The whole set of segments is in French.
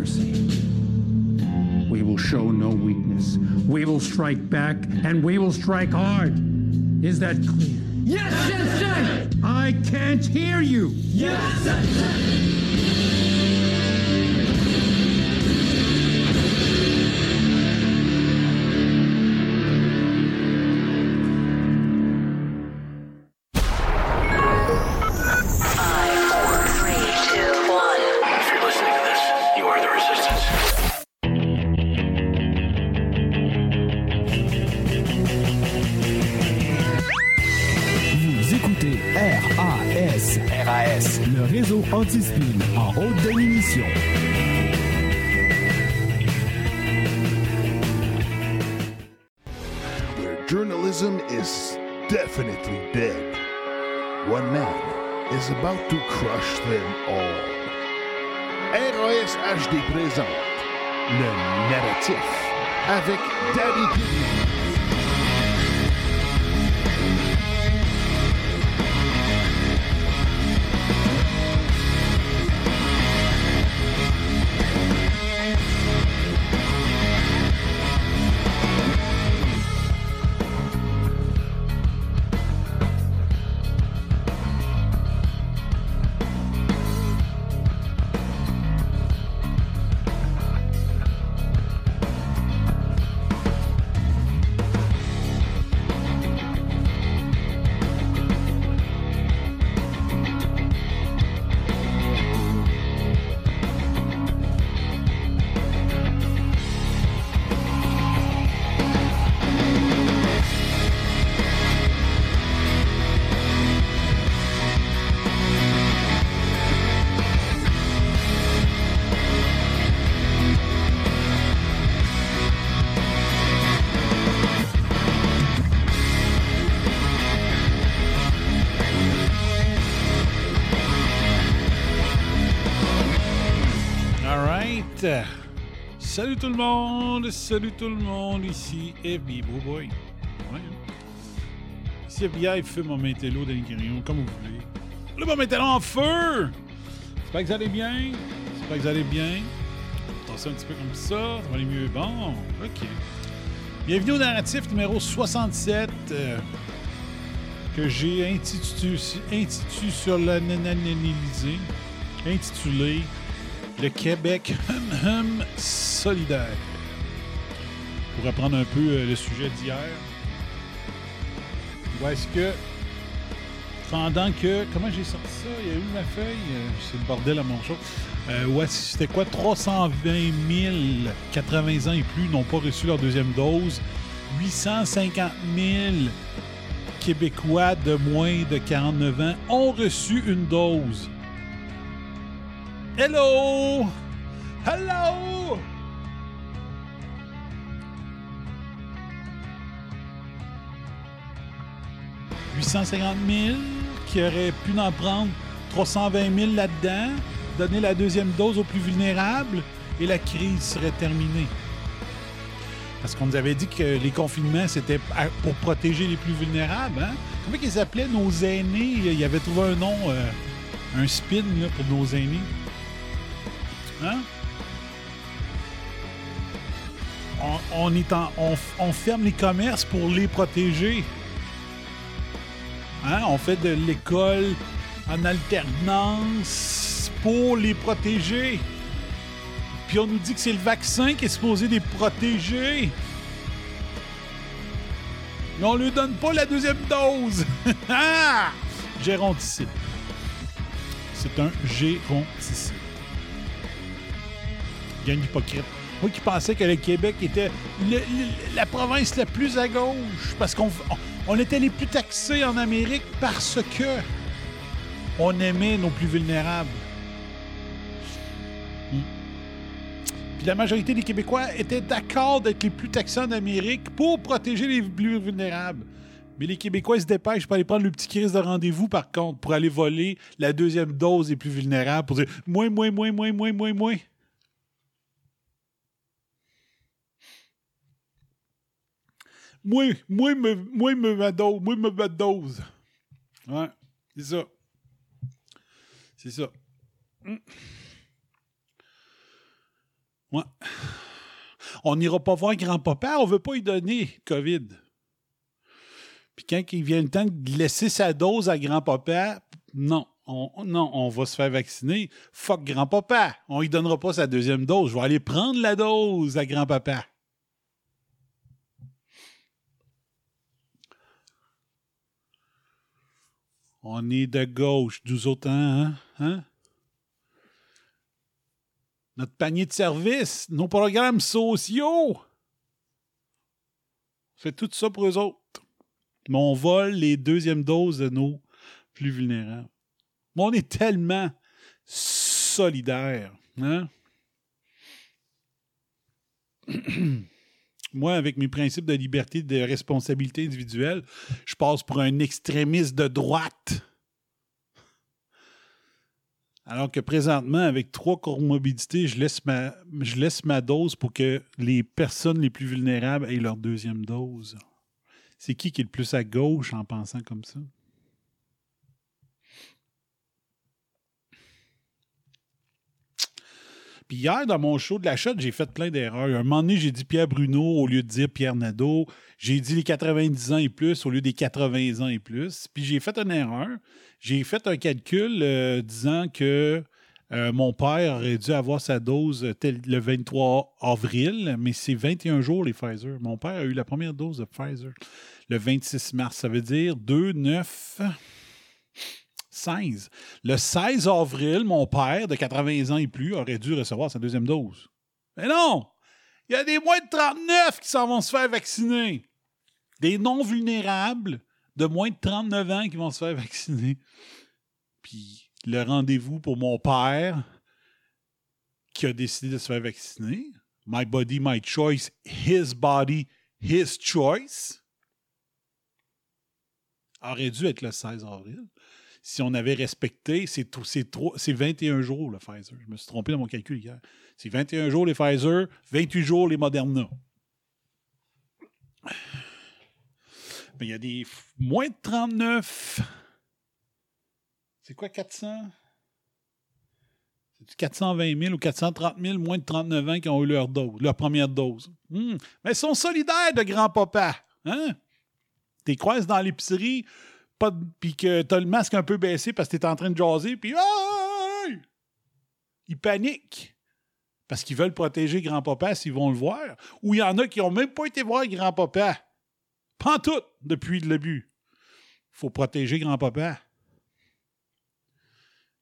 mercy. We will show no weakness. We will strike back, and we will strike hard. Is that clear? Yes, Sensei! I can't hear you! Yes, Sensei! About to crush them all. RAS HD présente le narratif avec Daddy Goodman. Tout le monde, salut tout le monde, ici FBI Boy. Ouais. Ici FBI fait mon métello crayons, comme vous voulez. Le bon métello en feu! J'espère que vous allez bien. J'espère que vous allez bien. Attention un petit peu comme ça, ça va aller mieux. Bon, ok. Bienvenue au narratif numéro 67 euh, que j'ai intitulé, intitulé sur la nananalisé, intitulé le Québec hum hum solidaire. Pour reprendre un peu euh, le sujet d'hier. Où est-ce que pendant que comment j'ai sorti ça? Il y a eu ma feuille? Euh, c'est le bordel à mon show. Euh, ouais, c'était quoi? 320 000 80 ans et plus n'ont pas reçu leur deuxième dose. 850 000 Québécois de moins de 49 ans ont reçu une dose Hello! Hello! « 850 000 qui auraient pu en prendre 320 000 là-dedans, donner la deuxième dose aux plus vulnérables et la crise serait terminée. Parce qu'on nous avait dit que les confinements, c'était pour protéger les plus vulnérables. Hein? Comment ils appelaient nos aînés? Il y avait trouvé un nom, euh, un spin pour nos aînés. Hein? On, ferme les commerces pour les protéger. Hein? On fait de l'école en alternance pour les protéger. Puis on nous dit que c'est le vaccin qui est supposé les protéger. Mais on lui donne pas la deuxième dose. Ah! Géronticide. C'est un géronticide. Gang hypocrite. Moi qui pensais que le Québec était la province la plus à gauche parce qu'on on, on était les plus taxés en Amérique parce que on aimait nos plus vulnérables. Hmm. Puis la majorité des Québécois étaient d'accord d'être les plus taxés en Amérique pour protéger les plus vulnérables. Mais les Québécois se dépêchent pour aller prendre le petit crise de rendez-vous, par contre, pour aller voler la deuxième dose des plus vulnérables, pour dire moins, moins, moins, moins, moins, moins, moins. Moi, moi, me, moi, me, ma dose, moi, me, ma dose. Ouais, c'est ça. C'est ça. Mm. Ouais. On n'ira pas voir grand-papa, on veut pas lui donner COVID. Puis quand il vient le temps de laisser sa dose à grand-papa, non, on, non, on va se faire vacciner. Fuck grand-papa, on lui donnera pas sa deuxième dose. Je vais aller prendre la dose à grand-papa. On est de gauche, nous autres, hein? hein? Notre panier de services, nos programmes sociaux. On fait tout ça pour eux autres. Mais on vole les deuxièmes doses de nos plus vulnérables. Mais on est tellement solidaires. Hein? Moi, avec mes principes de liberté de responsabilité individuelle, je passe pour un extrémiste de droite. Alors que présentement, avec trois comorbidités, je laisse ma, je laisse ma dose pour que les personnes les plus vulnérables aient leur deuxième dose. C'est qui qui est le plus à gauche en pensant comme ça? Puis hier, dans mon show de la shot, j'ai fait plein d'erreurs. Un moment donné, j'ai dit Pierre Bruno au lieu de dire Pierre Nadeau. J'ai dit les 90 ans et plus au lieu des 80 ans et plus. Puis j'ai fait une erreur. J'ai fait un calcul euh, disant que euh, mon père aurait dû avoir sa dose tel- le 23 avril, mais c'est 21 jours les Pfizer. Mon père a eu la première dose de Pfizer le 26 mars. Ça veut dire 2, 9, 16. Le 16 avril, mon père, de 80 ans et plus, aurait dû recevoir sa deuxième dose. Mais non! Il y a des moins de 39 qui s'en vont se faire vacciner. Des non-vulnérables de moins de 39 ans qui vont se faire vacciner. Puis le rendez-vous pour mon père qui a décidé de se faire vacciner. My body, my choice. His body, his choice. Aurait dû être le 16 avril si on avait respecté, c'est tout- c'est trois- c'est 21 jours le Pfizer. Je me suis trompé dans mon calcul hier. C'est 21 jours les Pfizer, 28 jours les Moderna. Mais il y a des moins de 39. C'est quoi 400? C'est 420 000 ou 430 000 moins de 39 ans qui ont eu leur dose, leur première dose? Hmm. Mais ils sont solidaires de grand-papa. Hein? T'es croises dans l'épicerie, pas puis que t'as le masque un peu baissé parce que t'es en train de jaser, puis ils paniquent parce qu'ils veulent protéger grand-papa s'ils vont le voir. Ou il y en a qui n'ont même pas été voir grand-papa. Pas tout depuis le début. faut protéger grand-papa.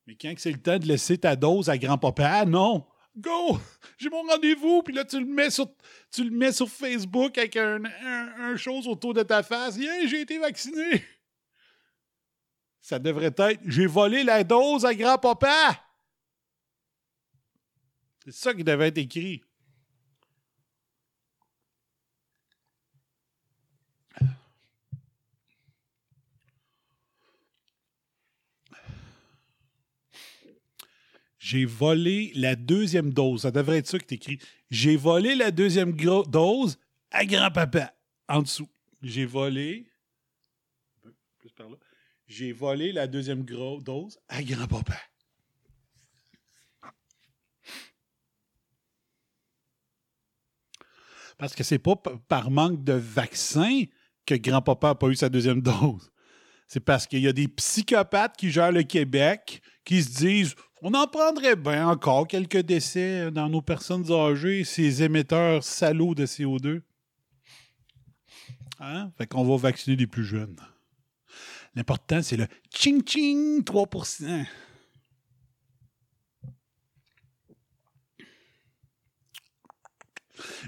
Mais quand c'est le temps de laisser ta dose à grand-papa, non. Go! J'ai mon rendez-vous, puis là, tu le mets sur, tu le mets sur Facebook avec un, un, un chose autour de ta face. Yeah, j'ai été vacciné! Ça devrait être J'ai volé la dose à grand-papa! C'est ça qui devait être écrit. J'ai volé la deuxième dose. Ça devrait être ça qui est écrit. J'ai volé la deuxième dose à grand-papa. En dessous. J'ai volé. Plus par là. J'ai volé la deuxième gro- dose à grand-papa. Parce que c'est pas par manque de vaccin que grand-papa n'a pas eu sa deuxième dose. C'est parce qu'il y a des psychopathes qui gèrent le Québec qui se disent on en prendrait bien encore quelques décès dans nos personnes âgées, ces émetteurs salauds de CO2. Hein? Fait qu'on va vacciner les plus jeunes. L'important, c'est le ching-ching 3%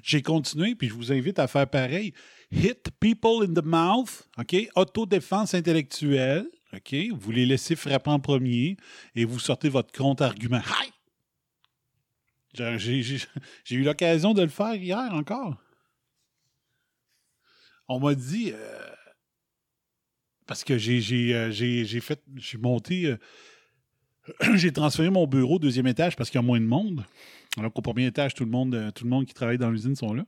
J'ai continué, puis je vous invite à faire pareil. Hit people in the mouth, OK? Autodéfense intellectuelle, OK? Vous les laissez frapper en premier et vous sortez votre contre-argument. J'ai eu l'occasion de le faire hier encore. On m'a dit, euh, parce que j'ai j'ai, euh, j'ai- j'ai fait, j'ai monté, euh, j'ai transféré mon bureau au deuxième étage parce qu'il y a moins de monde. Alors qu'au premier étage, tout le monde, euh, qui travaille dans l'usine sont là.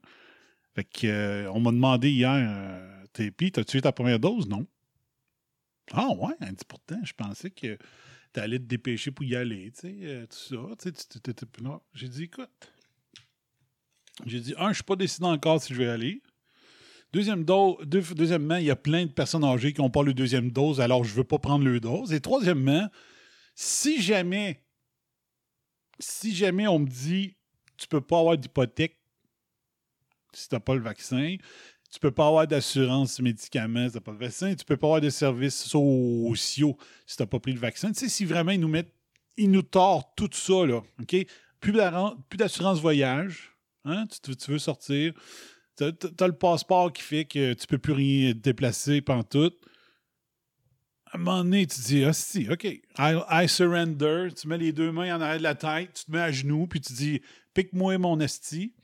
Fait que, on m'a demandé hier, euh, t'es- t'as-tu eu ta première dose? Non. Ah ouais, elle dit pourtant, je pensais que t'allais te dépêcher pour y aller, tu sais, tout ça. Tu sais. J'ai dit, écoute, J'ai dit, un, je suis pas décidé encore si je vais aller. Deuxième do- deux- deuxièmement, il y a plein de personnes âgées qui n'ont pas le deuxième dose, alors je veux pas prendre le dose. Et troisièmement, si jamais, si jamais on me dit, tu peux pas avoir d'hypothèque si t'as pas le vaccin, tu peux pas avoir d'assurance médicaments si t'as pas le vaccin, tu peux pas avoir de services sociaux si t'as pas pris le vaccin. Tu sais, si vraiment ils nous mettent, ils nous tordent tout ça, là, OK? Plus d'assurance voyage, hein? Tu, tu veux sortir, T'as as le passeport qui fait que tu peux plus rien déplacer pendant tout. À un moment donné, tu dis, ah, si, OK, I, I surrender. Tu mets les deux mains en arrière de la tête, tu te mets à genoux, puis tu dis, pique-moi mon esti.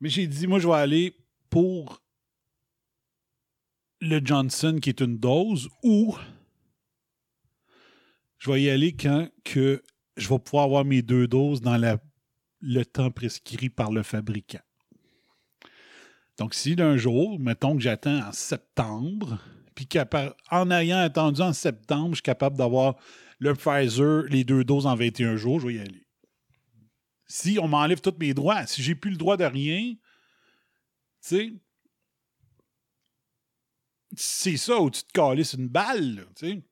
Mais j'ai dit, moi, je vais aller pour le Johnson, qui est une dose, ou je vais y aller quand que je vais pouvoir avoir mes deux doses dans la le temps prescrit par le fabricant. Donc, si d'un jour, mettons que j'attends en septembre, puis qu'en ayant attendu en septembre, je suis capable d'avoir le Pfizer, les deux doses en 21 jours, je vais y aller. Si on m'enlève tous mes droits, si j'ai plus le droit de rien, tu sais, c'est ça où tu te calisses une balle, tu sais.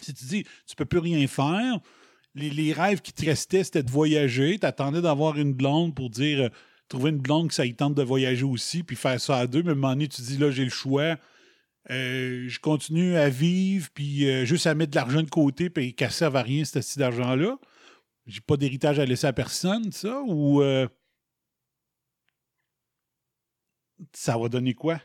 Si tu dis, tu peux plus rien faire, les, rêves qui te restaient, c'était de voyager. Tu attendais d'avoir une blonde pour dire euh, trouver une blonde que ça y tente de voyager aussi, puis faire ça à deux. Mais à un moment donné, tu dis là, j'ai le choix. Euh, je continue à vivre, puis euh, juste à mettre de l'argent de côté, puis qu'elle serve à rien, cet petit d'argent-là. J'ai pas d'héritage à laisser à personne, ça, ou ça va donner quoi?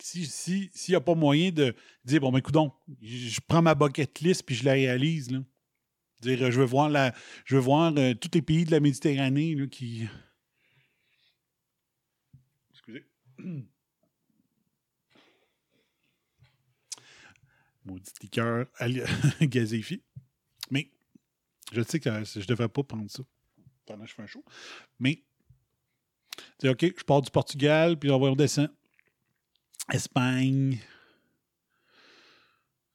Si s'il si, n'y a pas moyen de dire bon ben coudon, je prends ma bucket list puis je la réalise là. Dire euh, je veux voir la je veux voir euh, tous les pays de la Méditerranée là, qui Excusez. Maudit liqueur gazéifié. Mais je sais que euh, je devrais pas prendre ça pendant que je fais un show. Mais c'est OK, je pars du Portugal puis on va redescendre. Espagne,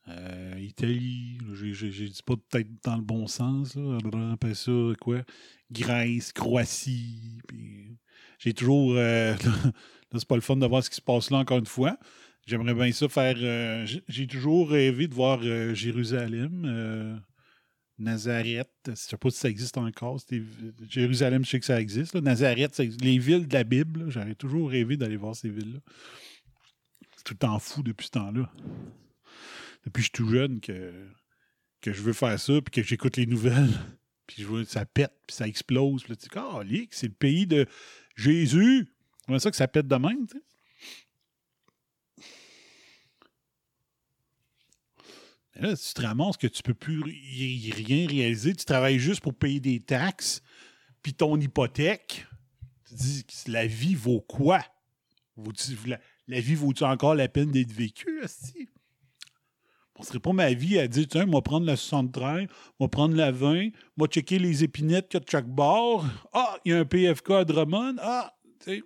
euh, Italie, j'ai- dit pas peut-être dans le bon sens, après ça, quoi, Grèce, Croatie, j'ai toujours, euh, là c'est pas le fun de voir ce qui se passe là encore une fois, j'aimerais bien ça faire, euh, j'ai- toujours rêvé de voir euh, Jérusalem, Nazareth, je sais pas si ça existe encore, Jérusalem, je sais que ça existe. Nazareth, les villes de la Bible, j'aurais toujours rêvé d'aller voir ces villes-là. Tout le temps fou depuis ce temps-là. Depuis que je suis tout jeune que, que je veux faire ça, puis que j'écoute les nouvelles, puis je vois ça pète, puis ça explose. Puis tu dis, ah, c'est le pays de Jésus. Comment ça que ça pète de même, tu sais? Mais là, tu te ramasses que tu peux plus ri- ri- rien réaliser, tu travailles juste pour payer des taxes, puis ton hypothèque, tu dis, la vie vaut quoi? La, la vie vaut-tu encore la peine d'être vécue, esti? On serait pas ma vie à dire, tiens, moi prendre la 73, moi prendre la 20, moi checker les épinettes qu'il y a de chaque bord. Ah, il y a un PFK à Drummond. Ah, tu sais.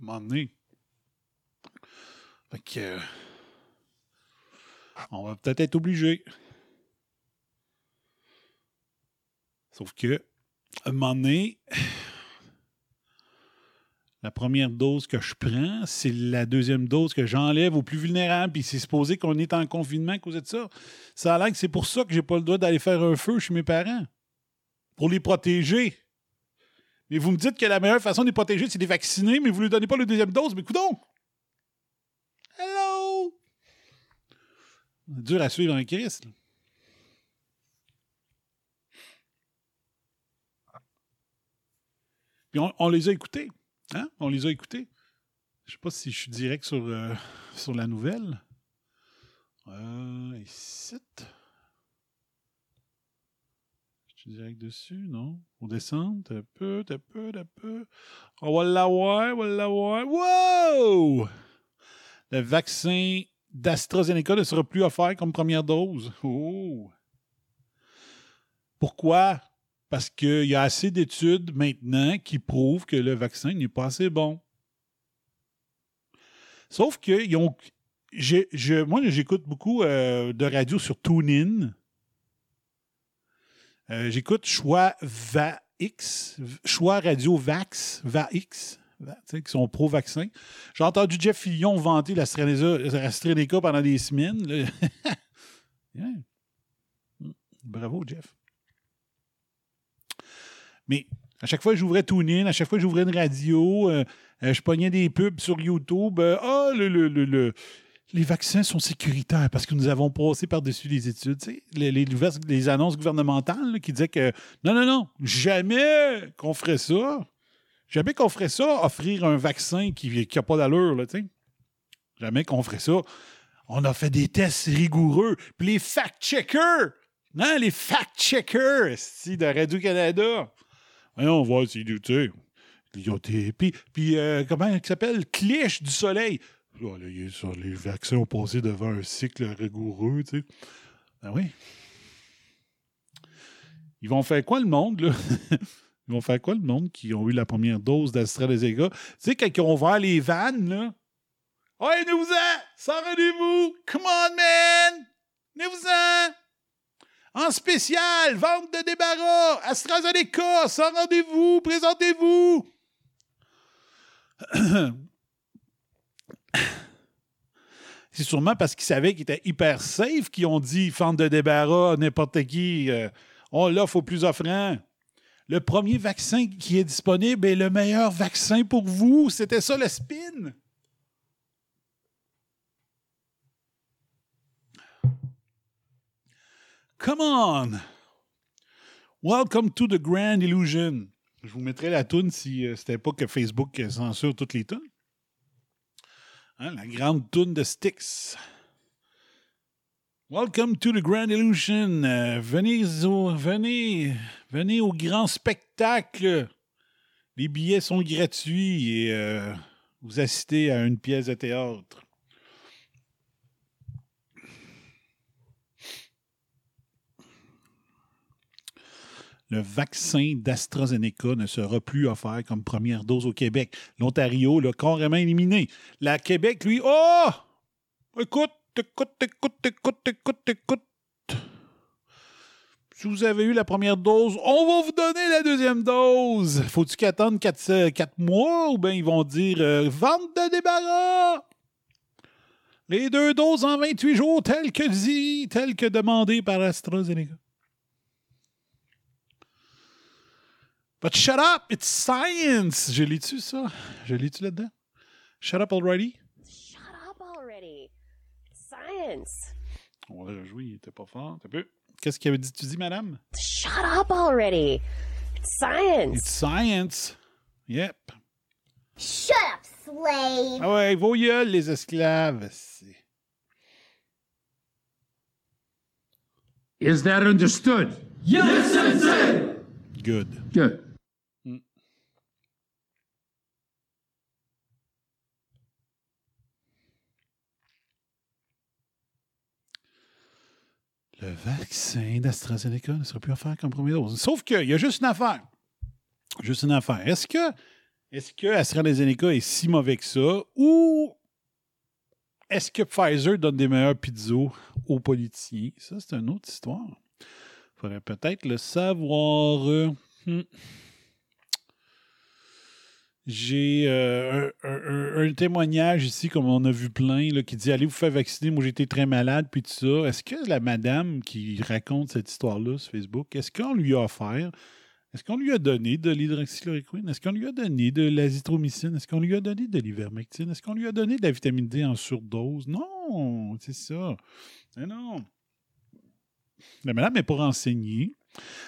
Donné. Fait que. euh, on va peut-être être obligé. Sauf que, à un moment donné, la première dose que je prends, c'est la deuxième dose que j'enlève aux plus vulnérables. Puis c'est supposé qu'on est en confinement à cause de ça. Ça a l'air que c'est pour ça que j'ai pas le droit d'aller faire un feu chez mes parents. Pour les protéger. Mais vous me dites que la meilleure façon de les protéger, c'est de les vacciner, mais vous ne lui donnez pas la deuxième dose. Mais coudon! Hello! Dur à suivre en Christ. Puis on les a écoutés. Hein? On les a écoutés. Je sais pas si je suis direct sur, euh, la nouvelle. Euh, ici. Je suis direct dessus, non? On descend, un peu, un peu, un peu. On va l'avoir, on va l'avoir. Wow! Le vaccin d'AstraZeneca ne sera plus offert comme première dose. Oh! Pourquoi? Parce qu'il y a assez d'études maintenant qui prouvent que le vaccin n'est pas assez bon. Sauf qu'ils ont. j'ai- je- moi, j'écoute beaucoup euh, de radio sur TuneIn. Euh, j'écoute Choix VAX, Choix Radio Vax, VAX, qui sont pro-vaccin. J'ai entendu Jeff Fillion vanter l'AstraZeneca AstraZeneca pendant des semaines. Mm. Bravo, Jeff. Mais à chaque fois que j'ouvrais TuneIn, à chaque fois j'ouvrais une radio, euh, euh, je pognais des pubs sur YouTube. euh, Ah, le, le- le- le- les vaccins sont sécuritaires parce que nous avons passé par-dessus les études. les, annonces gouvernementales qui disaient que non, non, non, jamais qu'on ferait ça. Jamais qu'on ferait ça, offrir un vaccin qui n'a pas d'allure. Jamais qu'on ferait ça. On a fait des tests rigoureux. Puis les fact-checkers, hein, les fact-checkers de Radio-Canada. On voit si, tu sais, Puis, euh, comment il s'appelle? Cliche du soleil. Là, les vaccins ont passé devant un cycle rigoureux, tu sais. Ah oui. Ils vont faire quoi, le monde, là? Ils vont faire quoi, le monde qui ont eu la première dose d'AstraZeneca? Tu sais, quand ils ont ouvert les vannes, là. Ouais, venez-vous-en! Sans rendez-vous! Come on, man! Venez-vous-en! En spécial, vente de débarras! AstraZeneca! Sans rendez-vous! Présentez-vous! C'est sûrement parce qu'ils savaient qu'ils étaient hyper safe qu'ils ont dit vente de débarras, n'importe qui. euh, on l'offre au plus offrant. Le premier vaccin qui est disponible est le meilleur vaccin pour vous. C'était ça le spin. Come on! Welcome to the Grand Illusion. Je vous mettrai la toune si euh, c'était pas que Facebook censure toutes les tunes. Hein, la grande toune de Styx. Welcome to the Grand Illusion. Euh, venez, au, venez, venez au grand spectacle. Les billets sont gratuits et euh, vous assistez à une pièce de théâtre. Le vaccin d'AstraZeneca ne sera plus offert comme première dose au Québec. L'Ontario l'a carrément éliminé. La Québec, lui, oh! Écoute, écoute, écoute, écoute, écoute, écoute. Si vous avez eu la première dose, on va vous donner la deuxième dose. Faut-tu qu'attendre 4, mois ou bien ils vont dire euh, vente de débarras? Les deux doses en 28 jours, tel que dit, tel que demandé par AstraZeneca. But shut up, it's science! Je l'ai-tu, ça? Je l'ai-tu là-dedans? Shut up already? Shut up already. It's science. On va rejouer, il était pas fort. Un peu. Qu'est-ce qu'il avait dit, tu dis, madame? Shut up already. It's science. It's science. Yep. Shut up, slave! Ah ouais, vos gueules, les esclaves. C'est- Is that understood? Yes, Sensei! Good. Good. Le vaccin d'AstraZeneca ne sera plus offert comme première dose. Sauf qu'il y a juste une affaire. Juste une affaire. Est-ce que, est-ce que AstraZeneca est si mauvais que ça ou est-ce que Pfizer donne des meilleurs pizzos aux politiciens? Ça, c'est une autre histoire. Il faudrait peut-être le savoir. Hmm. J'ai euh, un, témoignage ici, comme on a vu plein, qui dit Allez vous faire vacciner, moi j'étais très malade, puis tout ça. Est-ce que la madame qui raconte cette histoire-là sur Facebook, est-ce qu'on lui a offert Est-ce qu'on lui a donné de l'hydroxychloroquine? Est-ce qu'on lui a donné de l'azithromycine? Est-ce qu'on lui a donné de l'ivermectine? Est-ce qu'on lui a donné de la vitamine D en surdose? Non, c'est ça. Mais non. La madame n'est pas renseignée.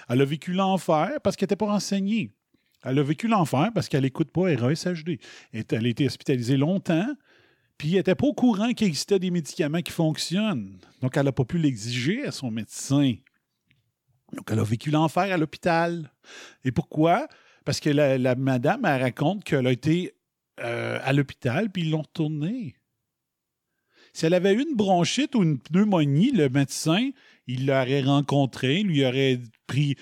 Elle a vécu l'enfer parce qu'elle n'était pas renseignée. Elle a vécu l'enfer parce qu'elle n'écoute pas RASHD. Elle elle a été hospitalisée longtemps, puis elle n'était pas au courant qu'il existait des médicaments qui fonctionnent. Donc, elle n'a pas pu l'exiger à son médecin. Donc, elle a vécu l'enfer à l'hôpital. Et pourquoi? Parce que la, la madame, elle raconte qu'elle a été euh, à l'hôpital, puis ils l'ont retournée. Si elle avait eu une bronchite ou une pneumonie, le médecin, il l'aurait rencontré, lui aurait pris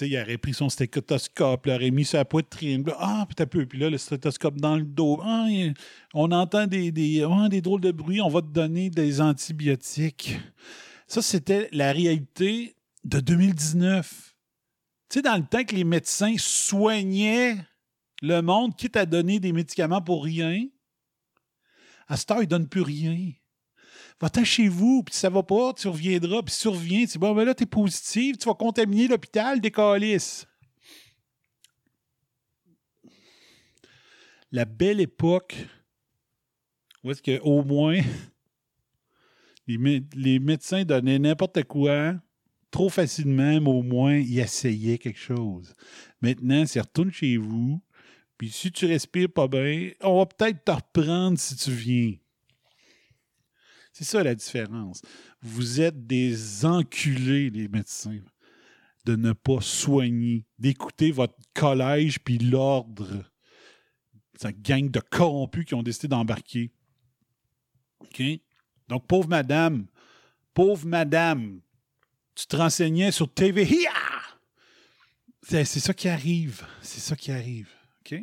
il aurait pris son stéthoscope, il aurait mis sa poitrine. Ah, puis un peu. Puis là, le stéthoscope dans le dos. Ah, on entend des, des, ah, des drôles de bruit. On va te donner des antibiotiques. Ça, c'était la réalité de 2019. Tu sais, dans le temps que les médecins soignaient le monde, quitte à donner des médicaments pour rien, à cette heure, ils ne donnent plus rien. Va-t'en chez vous, puis si ça va pas, tu reviendras, puis tu reviens, tu dis, bon, ben là, t'es positif, tu vas contaminer l'hôpital, des calices. La belle époque où est-ce qu'au moins les médecins donnaient n'importe quoi trop facilement, mais au moins ils essayaient quelque chose. Maintenant, c'est retourne chez vous, puis si tu respires pas bien, on va peut-être te reprendre si tu viens. C'est ça la différence. Vous êtes des enculés, les médecins, de ne pas soigner, d'écouter votre collège puis l'ordre. Cette gang de corrompus qui ont décidé d'embarquer. OK? Donc, pauvre madame, pauvre madame, tu te renseignais sur TV. C'est ça qui arrive. C'est ça qui arrive. OK?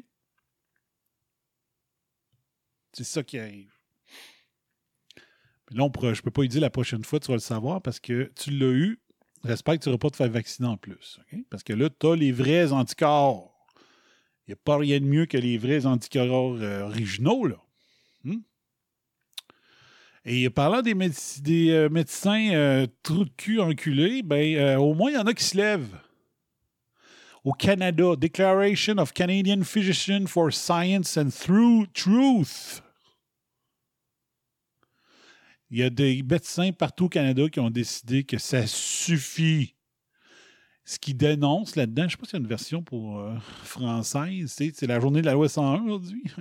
C'est ça qui arrive. Là, je ne peux pas lui dire la prochaine fois, tu vas le savoir parce que tu l'as eu. Respecte, tu n'auras pas te faire vacciner en plus. Parce que là, tu as les vrais anticorps. Il n'y a pas rien de mieux que les vrais anticorps euh, originaux. Là. Hmm? Et parlant des, des, euh, médecins euh, trous de cul enculés, ben, au moins, il y en a qui se lèvent. Au Canada, Declaration of Canadian Physician for Science and Through Truth. Il y a des médecins partout au Canada qui ont décidé que ça suffit. Ce qu'ils dénoncent là-dedans, je ne sais pas s'il y a une version pour euh, française, c'est la journée de la loi 101 aujourd'hui.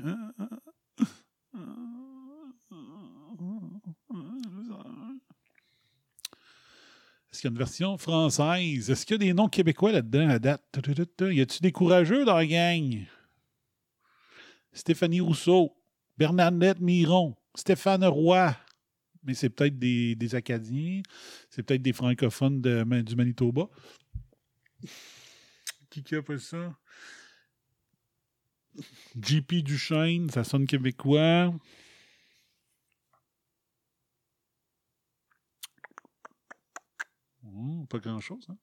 Est-ce qu'il y a une version française? Est-ce qu'il y a des noms québécois là-dedans à date? Y a-tu des courageux dans la gang? Stéphanie Rousseau, Bernadette Miron, Stéphane Roy. Mais c'est peut-être des, des Acadiens, c'est peut-être des francophones du Manitoba. Qui qui a fait ça? JP Duchesne, ça sonne québécois. Hmm, pas grand-chose. Hein?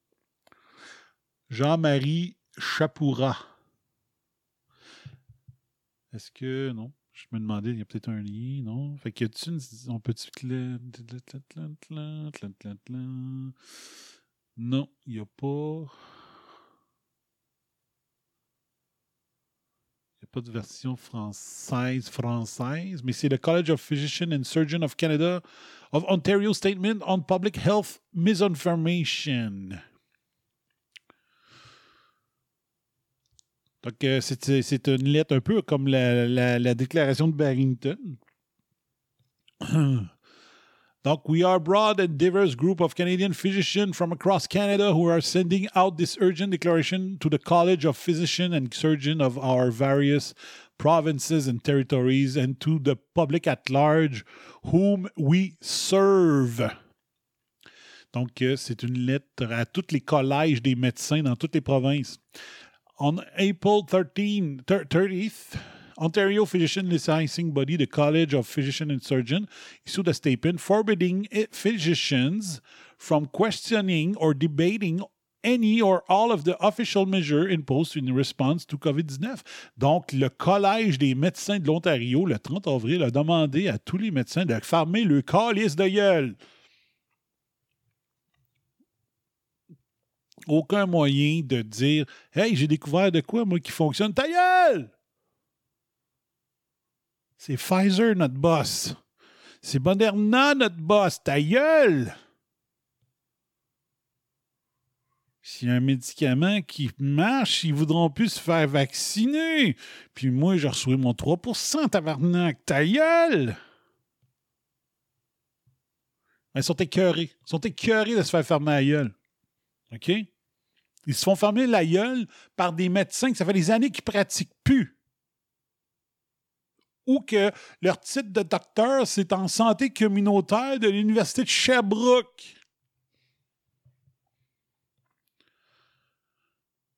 Jean-Marie Chapoura. Est-ce que. Non? Je me demandais, il y a peut-être un lien, non? Fait qu'il y a-tu une. On peut-tu. Non, il n'y a pas. Il n'y a pas de version française, française, mais c'est le College of Physicians and Surgeons of Canada of Ontario Statement on Public Health Misinformation. Donc, c'est une lettre un peu comme la, la, la déclaration de Barrington. Donc, we are broad and diverse group of Canadian physicians from across Canada who are sending out this urgent declaration to the College of Physicians and Surgeons of our various provinces and territories and to the public at large whom we serve. Donc, euh, c'est une lettre à tous les collèges des médecins dans toutes les provinces. On April 13, 30th, Ontario Physician Licensing Body, the College of Physician and Surgeon, issued a statement forbidding physicians from questioning or debating any or all of the official measures imposed in response to COVID-19. Donc, le Collège des médecins de l'Ontario, le 30 avril, a demandé à tous les médecins de fermer le calice de gueule. Aucun moyen de dire Hey, j'ai découvert de quoi, moi, qui fonctionne. Ta gueule! C'est Pfizer, notre boss. C'est Moderna, notre boss. Ta gueule! S'il y a un médicament qui marche, ils voudront plus se faire vacciner. Puis moi, je reçois mon 3% tabarnak. Ta gueule! Ils sont écœurés. Ils sont écœurés de se faire fermer la gueule. OK? Ils se font fermer la gueule par des médecins que ça fait des années qu'ils ne pratiquent plus. Ou que leur titre de docteur, c'est en santé communautaire de l'Université de Sherbrooke.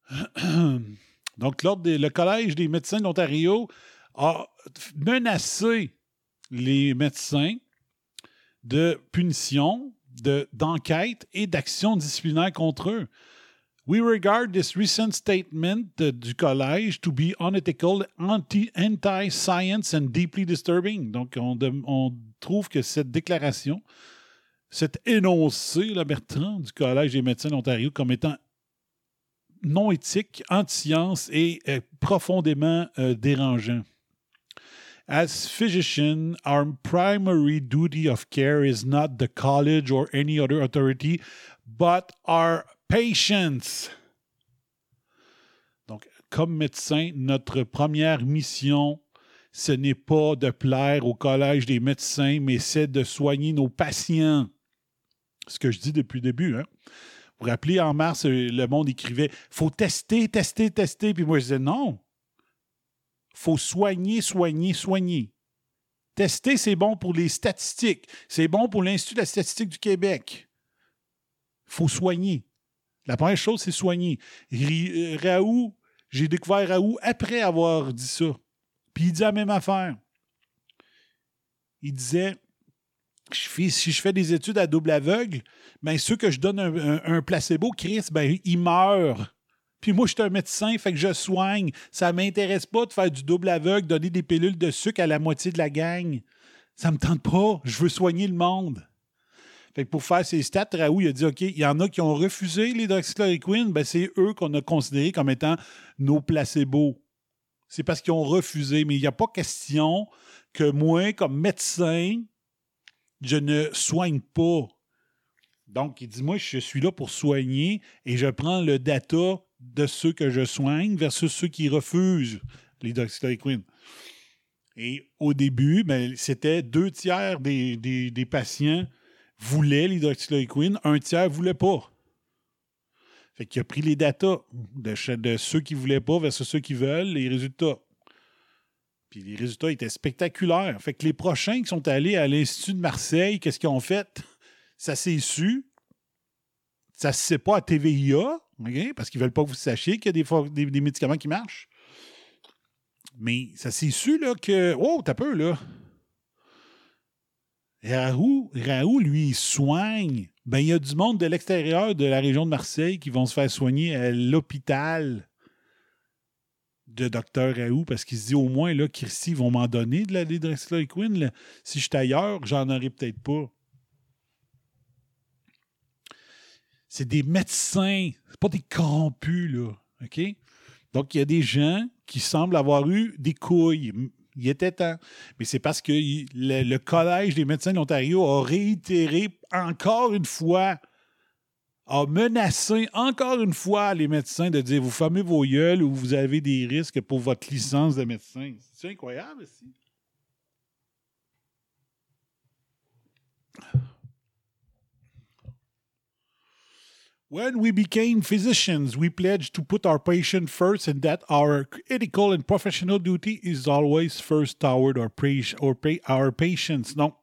Donc, le Collège des médecins d'Ontario a menacé les médecins de punition, d'enquête et d'action disciplinaire contre eux. We regard this recent statement du collège to be unethical, anti-science and deeply disturbing. Donc, on, on, trouve que cette déclaration, cet énoncé, la Bertrand, du Collège des médecins d'Ontario comme étant non éthique, anti-science et euh, profondément euh, dérangeant. As physician, our primary duty of care is not the college or any other authority, but our patients. Donc, comme médecin, notre première mission, ce n'est pas de plaire au collège des médecins, mais c'est de soigner nos patients. Ce que je dis depuis le début. Hein? Vous vous rappelez, en mars, le monde écrivait faut tester, tester, tester. Puis moi, je disais non faut soigner, soigner, soigner. Tester, c'est bon pour les statistiques. C'est bon pour l'Institut de la statistique du Québec. Faut soigner. La première chose, c'est soigner. Raoult, j'ai découvert Raoult après avoir dit ça. Puis il dit la même affaire. Il disait si je fais des études à double aveugle, ben ceux que je donne un, placebo, Chris, ben, ils meurent. Puis moi, je suis un médecin, fait que je soigne. Ça m'intéresse pas de faire du double aveugle, donner des pilules de sucre à la moitié de la gang. Ça me tente pas. Je veux soigner le monde. Fait que pour faire ces stats, Raoult, il a dit OK, il y en a qui ont refusé l'hydroxychloroquine, ben c'est eux qu'on a considérés comme étant nos placebos. C'est parce qu'ils ont refusé. Mais il n'y a pas question que moi, comme médecin, je ne soigne pas. Donc, il dit Moi, je suis là pour soigner et je prends le data de ceux que je soigne versus ceux qui refusent l'hydroxychloroquine. Et au début, ben, c'était deux tiers des, des, patients voulaient l'hydroxychloroquine, un tiers ne voulait pas. Fait qu'il a pris les datas de, ceux qui ne voulaient pas versus ceux qui veulent, les résultats. Puis les résultats étaient spectaculaires. Fait que les prochains qui sont allés à l'Institut de Marseille, qu'est-ce qu'ils ont fait? Ça s'est su. Ça ne se sait pas à TVIA. Parce qu'ils ne veulent pas que vous sachiez qu'il y a des, des, médicaments qui marchent. Mais ça s'est su là, que. Oh, t'as peu, là. Raoult, Raoult, lui, il soigne. Ben, il y a du monde de l'extérieur de la région de Marseille qui vont se faire soigner à l'hôpital de Dr Raoult parce qu'il se dit au moins, là, Christy, ils vont m'en donner de la l'hydroxychloroquine. Si je suis ailleurs, j'en aurais peut-être pas. c'est des médecins, c'est pas des corrompus, là. OK? Donc, il y a des gens qui semblent avoir eu des couilles. Il était temps. Mais c'est parce que le, Collège des médecins de l'Ontario a réitéré encore une fois, a menacé encore une fois les médecins de dire vous fermez vos gueules ou vous avez des risques pour votre licence de médecin. C'est incroyable, ici. When we became physicians, we pledged to put our patient first and that our ethical and professional duty is always first toward our, or our patients. Donc,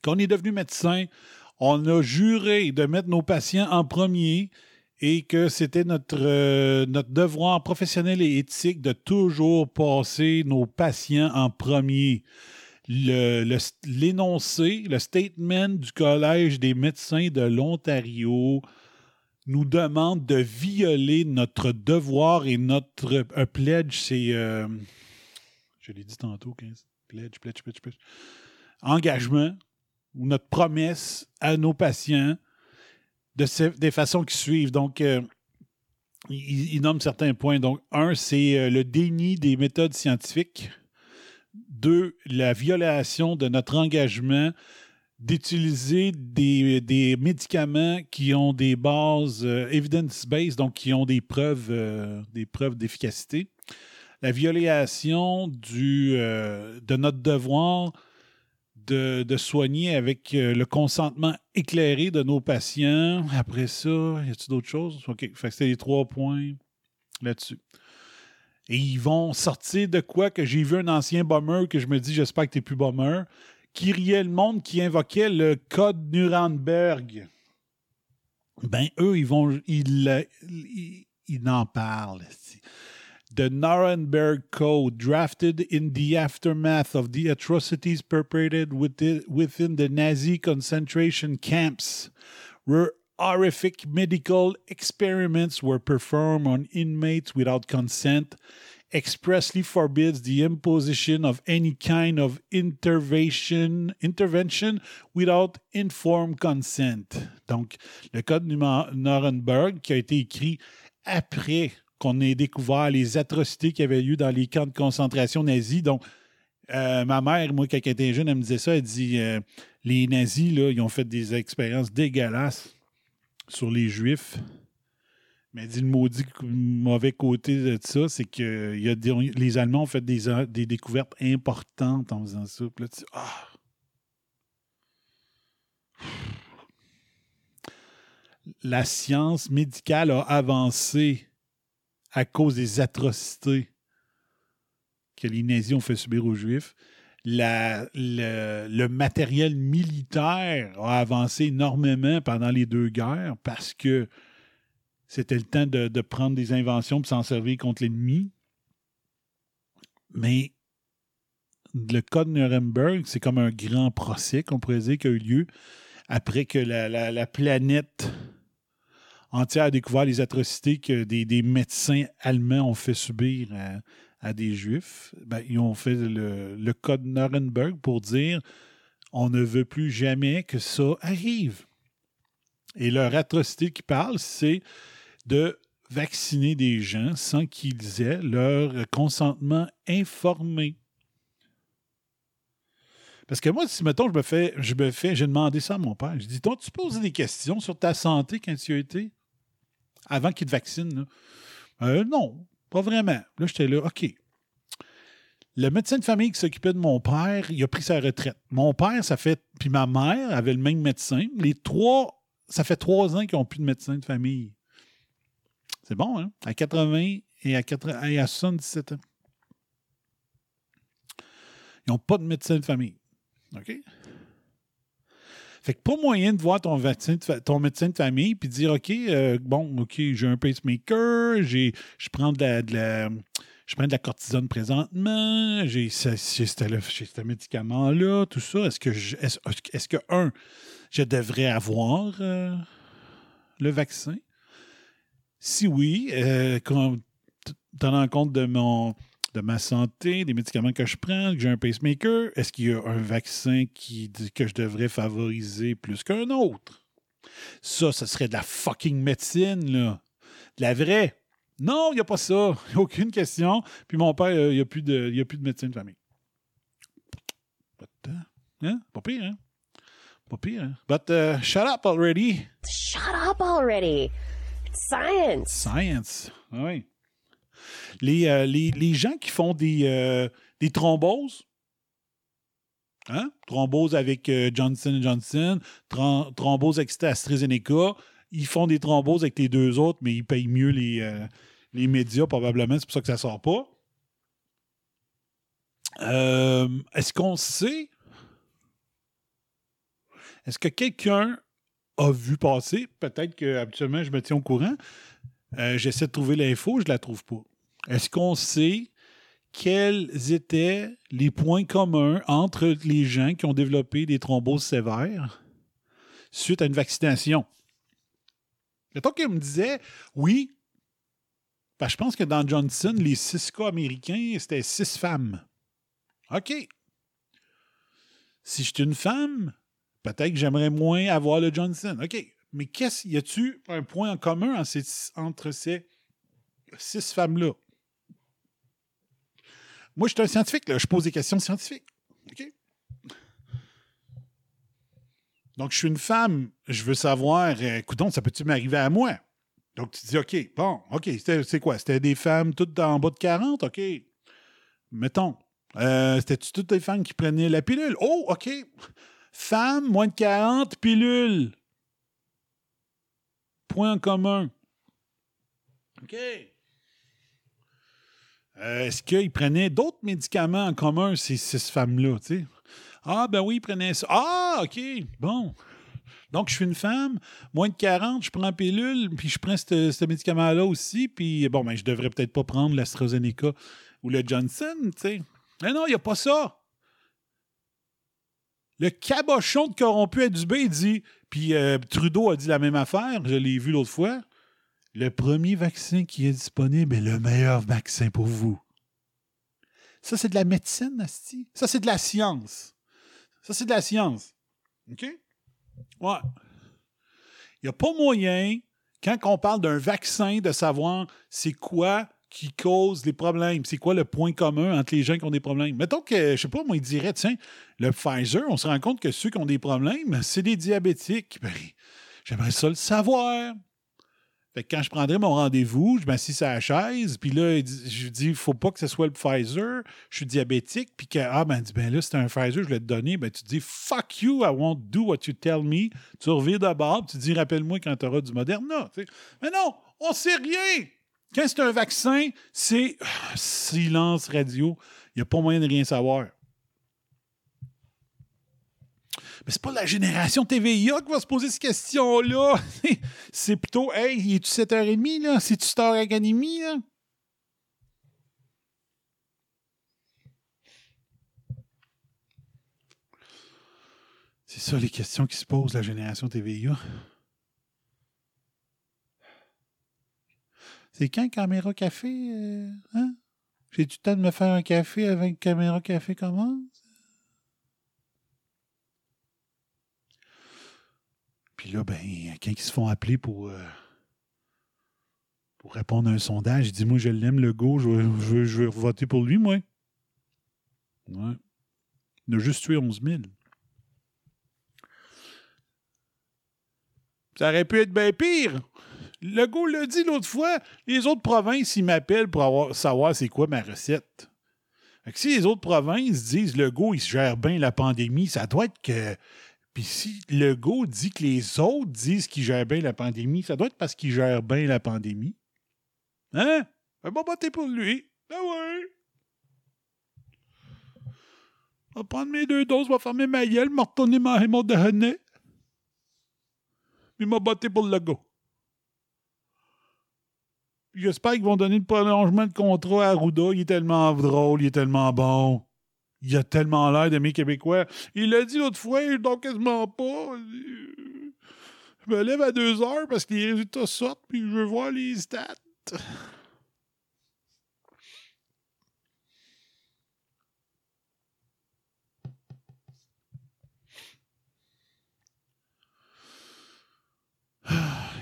quand on est devenu médecin, on a juré de mettre nos patients en premier et que c'était notre, euh, notre devoir professionnel et éthique de toujours passer nos patients en premier. L'énoncé, le, le statement du Collège des médecins de l'Ontario nous demande de violer notre devoir et notre un pledge, c'est. Euh, je l'ai dit tantôt, 15. Pledge, pledge, pledge, pledge. Engagement ou notre promesse à nos patients de des façons qui suivent. Donc, euh, il, nomme certains points. Donc, un, c'est euh, le déni des méthodes scientifiques. Deux, la violation de notre engagement d'utiliser des, médicaments qui ont des bases euh, evidence-based, donc qui ont des preuves, euh, des preuves d'efficacité. La violation du, euh, de notre devoir de, soigner avec le consentement éclairé de nos patients. Après ça, y a-t-il d'autres choses? OK, fait les trois points là-dessus. Et ils vont sortir de quoi? Que j'ai vu un ancien bomber que je me dis, j'espère que tu n'es plus bomber qui riait le monde, qui invoquait le code Nuremberg. Ben, eux, ils vont. Ils, il en parle. The Nuremberg Code, drafted in the aftermath of the atrocities perpetrated within the Nazi concentration camps, where horrific medical experiments were performed on inmates without consent, expressly forbids the imposition of any kind of intervention, intervention without informed consent. Donc, le code Nuremberg qui a été écrit après qu'on ait découvert les atrocités qu'il y avait eu dans les camps de concentration nazis. Donc, euh, ma mère, moi, quand elle était jeune, elle me disait ça. Elle dit euh, les nazis, là, ils ont fait des expériences dégueulasses sur les juifs. Mais dit le maudit mauvais côté de ça, c'est que les Allemands ont fait des, découvertes importantes en faisant ça. Là, tu ah! La science médicale a avancé à cause des atrocités que les nazis ont fait subir aux Juifs. La, le, matériel militaire a avancé énormément pendant les deux guerres parce que c'était le temps de, prendre des inventions pour s'en servir contre l'ennemi. Mais le cas de Nuremberg, c'est comme un grand procès qu'on pourrait dire qui a eu lieu après que la, planète entière a découvert les atrocités que des, médecins allemands ont fait subir à, des juifs. Ben, ils ont fait le, le code Nuremberg pour dire on ne veut plus jamais que ça arrive. Et leur atrocité qui parle, c'est de vacciner des gens sans qu'ils aient leur consentement informé. Parce que moi, si, mettons, je me fais, je me fais, j'ai demandé ça à mon père. Je dis, toi, tu poses des questions sur ta santé quand tu as été, avant qu'il te vaccine? Euh, non, pas vraiment. Là, j'étais là, OK. Le médecin de famille qui s'occupait de mon père, il a pris sa retraite. Mon père, ça fait, puis ma mère avait le même médecin. Les trois, ça fait trois ans qu'ils n'ont plus de médecin de famille. C'est bon, hein? À 80 et à, 80, et à 77 ans. Ils n'ont pas de médecin de famille. OK? Fait que pas moyen de voir ton, ton médecin de famille puis dire OK, euh, bon, OK, j'ai un pacemaker, je prends de la, je prends de la cortisone présentement, j'ai ce médicament-là, tout ça. Est-ce que, est-ce, que, un, je devrais avoir euh, le vaccin? Si oui, euh, tenant compte de ma santé, des médicaments que je prends, que j'ai un pacemaker, est-ce qu'il y a un vaccin qui, que je devrais favoriser plus qu'un autre? Ça, ce serait de la fucking médecine, là. De la vraie. Non, il n'y a pas ça. Aucune question. Puis mon père, il n'y a, plus de, a plus de médecine de famille. Hein? Pas pire, hein? Pas pire, hein? But uh, shut up already. Shut up already. Science. Science. Oui. Les, euh, les, gens qui font des, euh, des thromboses, hein? thrombose avec euh, Johnson Johnson, thrombose avec AstraZeneca, ils font des thromboses avec les deux autres, mais ils payent mieux les, les médias, probablement. C'est pour ça que ça sort pas. Est-ce qu'on sait? Est-ce que quelqu'un a vu passer. Peut-être que habituellement je me tiens au courant. Euh, j'essaie de trouver l'info, je ne la trouve pas. Est-ce qu'on sait quels étaient les points communs entre les gens qui ont développé des thromboses sévères suite à une vaccination? Mettons qu'il me disait oui. Ben, je pense que dans Johnson, les six cas américains, c'était six femmes. OK. Si je suis une femme, Peut-être que j'aimerais moins avoir le Johnson. OK. Mais qu'est-ce y a-tu un point en commun entre ces six femmes-là? Moi, je suis un scientifique, là. je pose des questions scientifiques. OK? Donc, je suis une femme, je veux savoir, euh, écoutons, ça peut-tu m'arriver à moi? Donc, tu dis, OK, bon, OK, c'est quoi? C'était des femmes toutes en bas de 40? OK. Mettons. Euh, C'était-tu toutes des femmes qui prenaient la pilule? Oh, OK. Femme, moins de 40, pilules. Point en commun. OK. Euh, est-ce qu'ils prenaient d'autres médicaments en commun, ces six femmes-là? Ah, ben oui, ils prenaient ça. Ah, OK. Bon. Donc, je suis une femme, moins de 40, je prends pilule, puis je prends ce, ce médicament-là aussi, puis bon, ben, je devrais peut-être pas prendre l'AstraZeneca ou le Johnson, tu sais. Mais non, il n'y a pas ça. Le cabochon de corrompu à Dubé dit, puis euh, Trudeau a dit la même affaire, je l'ai vu l'autre fois. Le premier vaccin qui est disponible est le meilleur vaccin pour vous. Ça, c'est de la médecine, Asti. Ça, c'est de la science. Ça, c'est de la science. OK? Ouais. Il n'y a pas moyen, quand on parle d'un vaccin, de savoir c'est quoi qui cause les problèmes? C'est quoi le point commun entre les gens qui ont des problèmes? Mettons que, je sais pas, moi, il dirait, tiens, le Pfizer, on se rend compte que ceux qui ont des problèmes, c'est des diabétiques. Ben, j'aimerais ça le savoir. Fait que quand je prendrai mon rendez-vous, je m'assis à la chaise, puis là, je dis, il faut pas que ce soit le Pfizer, je suis diabétique, puis que, ah, ben, ben là, c'est un Pfizer, je vais te donner, ben, tu dis, fuck you, I won't do what you tell me. Tu reviens d'abord, tu dis, rappelle-moi quand tu auras du Moderna. Mais non, on sait rien. Quand c'est un vaccin, c'est ah, silence radio. Il n'y a pas moyen de rien savoir. Mais c'est pas la génération TVIA qui va se poser cette question-là. c'est plutôt, hey, il est-tu 7h30, là? C'est-tu Star Academy, là? C'est ça les questions qui se posent, la génération TVIA. C'est quand Caméra Café? Euh, hein? J'ai du temps de me faire un café avec Caméra Café commence? Puis là, ben, quand ils se font appeler pour, euh, pour répondre à un sondage, il dit Moi, je l'aime, le go, je, veux, voter pour lui, moi. Ouais. Il a juste tué 11 000. Ça aurait pu être bien pire. Le go l'a dit l'autre fois, les autres provinces, ils m'appellent pour avoir, savoir c'est quoi ma recette. Si les autres provinces disent le go, il gère bien la pandémie, ça doit être que puis si Legault dit que les autres disent qu'il gère bien la pandémie, ça doit être parce qu'il gère bien la pandémie. Hein? Un bon voter pour lui. Ah ouais. Je vais prendre mes deux doses, je vais fermer ma gueule, me retourner ma mon déjeuner. Puis m'a botté pour le Legault. J'espère qu'ils vont donner le prolongement de contrat à Arruda. Il est tellement drôle, il est tellement bon. Il a tellement l'air de mes Québécois. Il l'a dit l'autre fois, je dors quasiment pas. Je me lève à deux heures parce que les résultats sortent, puis je veux voir les stats.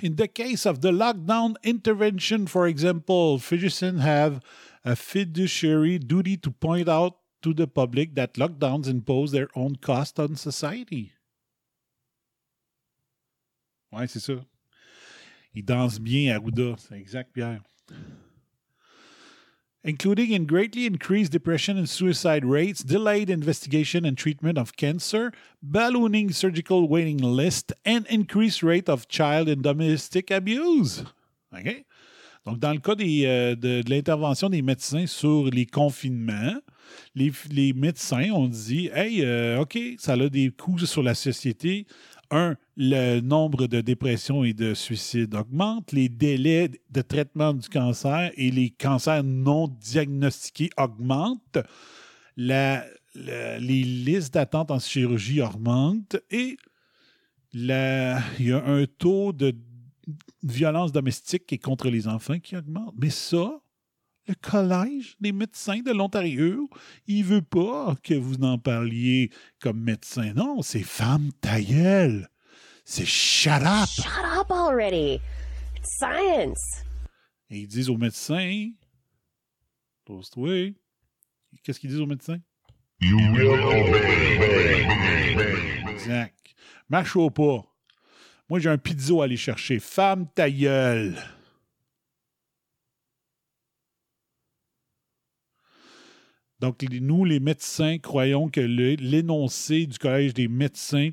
In the case of the lockdown intervention, for example, physicians have a fiduciary duty to point out to the public that lockdowns impose their own cost on society. Ouais, c'est ça. Il danse bien, Arruda. C'est exact, Pierre. Including in greatly increased depression and suicide rates, delayed investigation and treatment of cancer, ballooning surgical waiting list, and increased rate of child and domestic abuse. OK? Donc, dans le cas des, euh, de, de l'intervention des médecins sur les confinements, les, médecins ont dit Hey, euh, OK, ça a des coûts sur la société. Un, le nombre de dépressions et de suicides augmente, les délais de traitement du cancer et les cancers non diagnostiqués augmentent, la, les listes d'attente en chirurgie augmentent et la, il y a un taux de violence domestique et contre les enfants qui augmente. Mais ça, le Collège des médecins de l'Ontario, il veut pas que vous en parliez comme médecin. Non, c'est femme tailleule. C'est shut up. Shut up already. It's science. Et ils disent aux médecins, pose-toi. Qu'est-ce qu'ils disent aux médecins? You will obey. Exact. Marche au pas. Moi, j'ai un pizzo à aller chercher. Femme tailleule. Donc, nous, les médecins, croyons que l'énoncé du Collège des médecins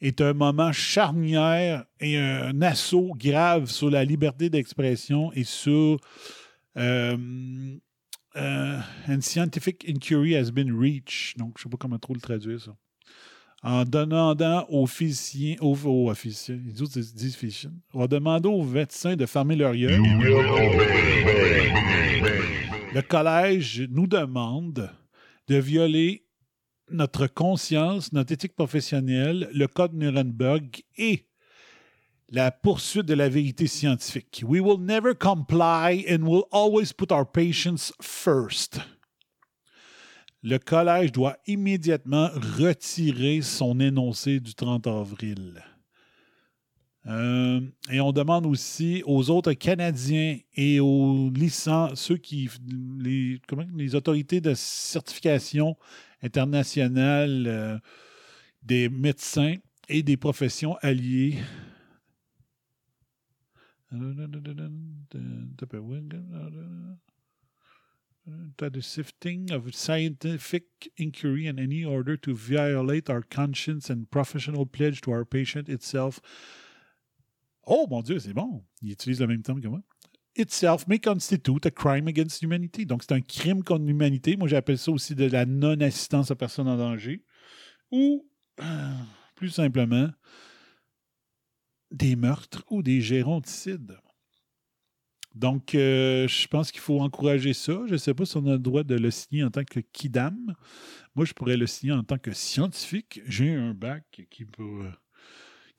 est un moment charnière et un assaut grave sur la liberté d'expression et sur euh, euh, scientific inquiry has been reached. Donc, je ne sais pas comment trop le traduire, ça. en demandant aux physiciens, aux, aux officiers, les autres disent physiciens, en demandant aux médecins de fermer leur yeux. Le collège nous demande de violer notre conscience, notre éthique professionnelle, le code Nuremberg et la poursuite de la vérité scientifique. We will never comply and will always put our patients first. Le collège doit immédiatement retirer son énoncé du 30 avril. Euh, et on demande aussi aux autres Canadiens et aux licences, ceux qui, les, comment, les autorités de certification internationale euh, des médecins et des professions alliées. The sifting of scientific inquiry in any order to violate our conscience and professional pledge to our patient itself. Oh mon Dieu, c'est bon. Il utilise le même terme que moi. Itself may constitute a crime against humanity. Donc, c'est un crime contre l'humanité. Moi, j'appelle ça aussi de la non-assistance à personne en danger. Ou, plus simplement, des meurtres ou des géronticides. Donc, euh, je pense qu'il faut encourager ça. Je ne sais pas si on a le droit de le signer en tant que kidam. Moi, je pourrais le signer en tant que scientifique. J'ai un bac qui peut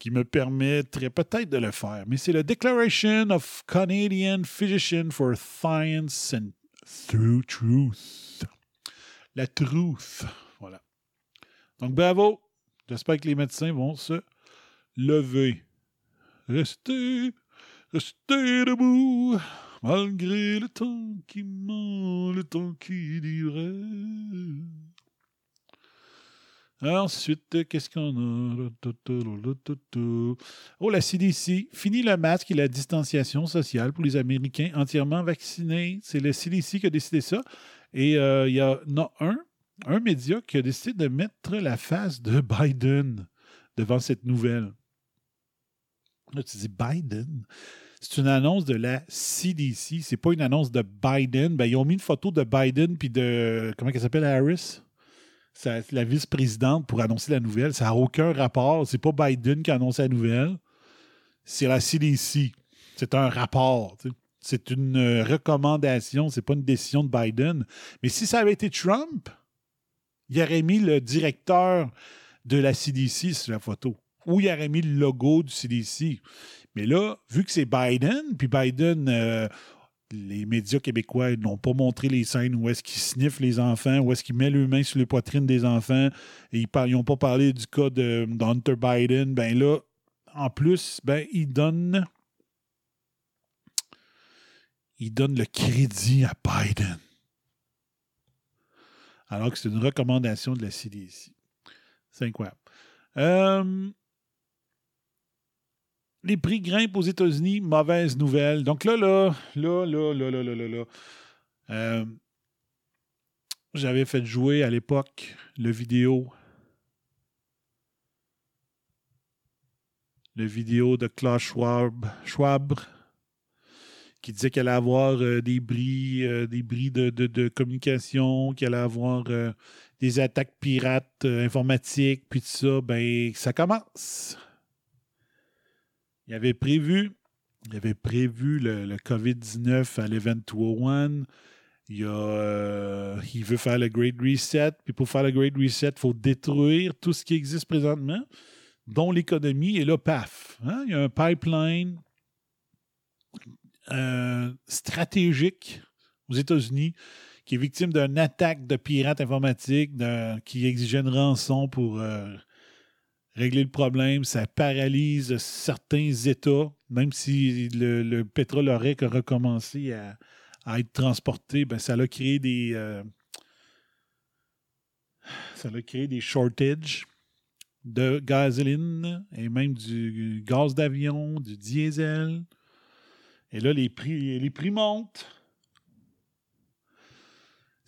qui me permettrait peut-être de le faire. Mais c'est la Declaration of Canadian Physician for Science and Through Truth. La truth. Voilà. Donc, bravo. J'espère que les médecins vont se lever. Restez, restez debout, malgré le temps qui ment, le temps qui dirait. Ensuite, qu'est-ce qu'on a? Oh, la CDC. Fini le masque et la distanciation sociale pour les Américains entièrement vaccinés. C'est le CDC qui a décidé ça. Et euh, il y en a un, un média qui a décidé de mettre la face de Biden devant cette nouvelle. Là, tu dis Biden? C'est une annonce de la CDC. C'est pas une annonce de Biden. Ben, ils ont mis une photo de Biden puis de. Comment elle s'appelle Harris? La vice-présidente pour annoncer la nouvelle. Ça n'a aucun rapport. C'est pas Biden qui a annoncé la nouvelle. C'est la CDC. C'est un rapport. C'est une euh, recommandation. C'est pas une décision de Biden. Mais si ça avait été Trump, il aurait mis le directeur de la CDC sur la photo. Ou il aurait mis le logo du CDC. Mais là, vu que c'est Biden, puis Biden, euh, les médias québécois n'ont pas montré les scènes où est-ce qu'ils sniffent les enfants, où est-ce qu'ils mettent leurs mains sur les poitrines des enfants, et ils n'ont pas parlé du cas de, d'Hunter Biden, ben là, en plus, ben, ils donnent ils donnent le crédit à Biden. Alors que c'est une recommandation de la CDC. C'est incroyable. Euh, les prix grimpent aux États-Unis, mauvaise nouvelle. Donc là, là, là, là, là, là, là, là, là. Euh, j'avais fait jouer à l'époque le vidéo. Le vidéo de Klaus Schwab, qui disait qu'elle allait avoir euh, des bris, euh, des bris de, de, de communication, qu'elle allait avoir des attaques pirates informatiques, puis tout ça. Ben, ça commence. Il avait prévu, il avait prévu le, COVID-19 à l'Event 201. Il, a, euh, il veut faire le Great Reset. Puis pour faire le Great Reset, il faut détruire tout ce qui existe présentement, dont l'économie. Et là, paf, hein, il y a un pipeline euh, stratégique aux États-Unis qui est victime d'une attaque de pirates informatiques qui exigeait une rançon pour euh, régler le problème, ça paralyse certains États, même si le, pétrole aurait recommencé à, être transporté, ben ça a créé des. Euh, ça a créé des shortages de gasoline et même du gaz d'avion, du diesel. Et là, les prix, les prix montent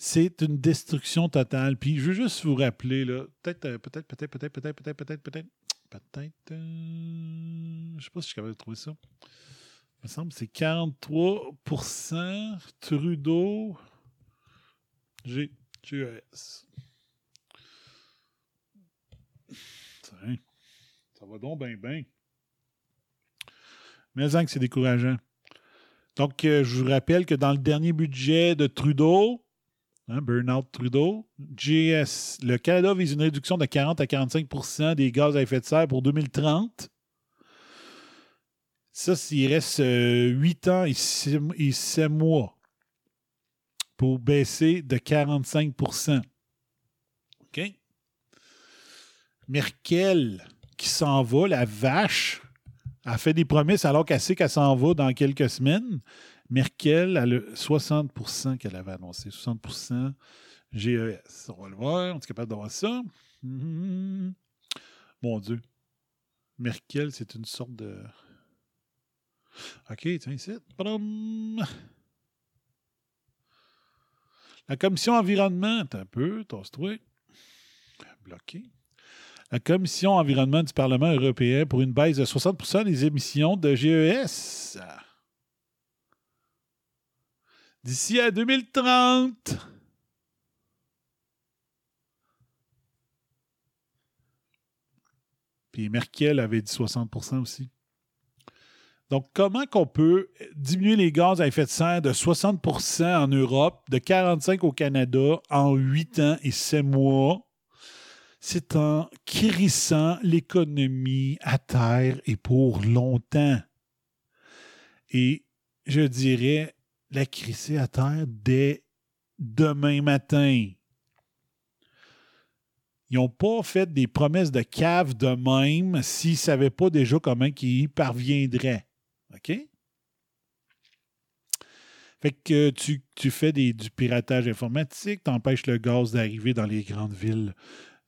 c'est une destruction totale. Puis je veux juste vous rappeler, là, peut-être, euh, peut-être, peut-être, peut-être, peut-être, peut-être, peut-être, peut-être, peut-être, euh, je sais pas si je suis capable de trouver ça. Il me semble que c'est 43 Trudeau G, GES. Ça va donc bien, bien. Mais c'est décourageant. Donc, euh, je vous rappelle que dans le dernier budget de Trudeau, hein, Burnout Trudeau, GS, le Canada vise une réduction de 40 à 45% des gaz à effet de serre pour 2030. Ça, s'il reste 8 ans et 7 mois pour baisser de 45 OK? Merkel qui s'en va, la vache, a fait des promesses alors qu'elle sait qu'elle s'en va dans quelques semaines. Merkel a le 60% qu'elle avait annoncé. 60% GES. On va le voir. On est capable d'avoir ça. Mon Dieu. Merkel, c'est une sorte de. OK, tiens, ici. La commission environnement, un peu, tasse-toi. Bloqué la Commission environnement du Parlement européen pour une baisse de 60% des émissions de GES. D'ici à 2030. Puis Merkel avait dit 60% aussi. Donc, comment qu'on peut diminuer les gaz à effet de serre de 60% en Europe, de 45% au Canada en 8 ans et 7 mois? c'est en crissant l'économie à terre et pour longtemps. Et je dirais la crisser à terre dès demain matin. Ils n'ont pas fait des promesses de cave de même s'ils ne savaient pas déjà comment ils y parviendraient. OK? Fait que tu, fais du piratage informatique, tu empêches le gaz d'arriver dans les grandes villes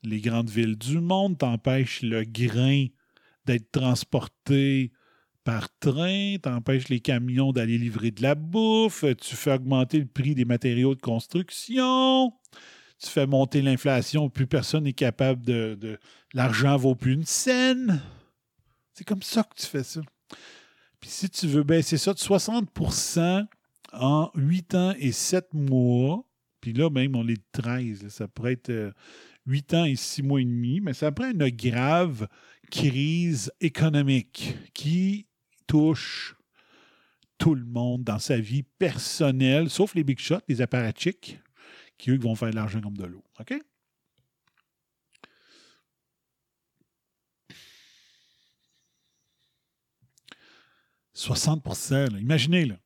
les grandes villes du monde, t'empêches le grain d'être transporté par train, t'empêches les camions d'aller livrer de la bouffe, tu fais augmenter le prix des matériaux de construction, tu fais monter l'inflation, plus personne n'est capable de, de L'argent vaut plus une scène. C'est comme ça que tu fais ça. Puis si tu veux baisser ça de 60% en 8 ans et 7 mois, puis là même on est 13, ça pourrait être euh, 8 ans et 6 mois et demi, mais c'est après une grave crise économique qui touche tout le monde dans sa vie personnelle, sauf les big shots, les apparatchiks, qui eux vont faire de l'argent comme de l'eau. OK? « 60% imaginez, là.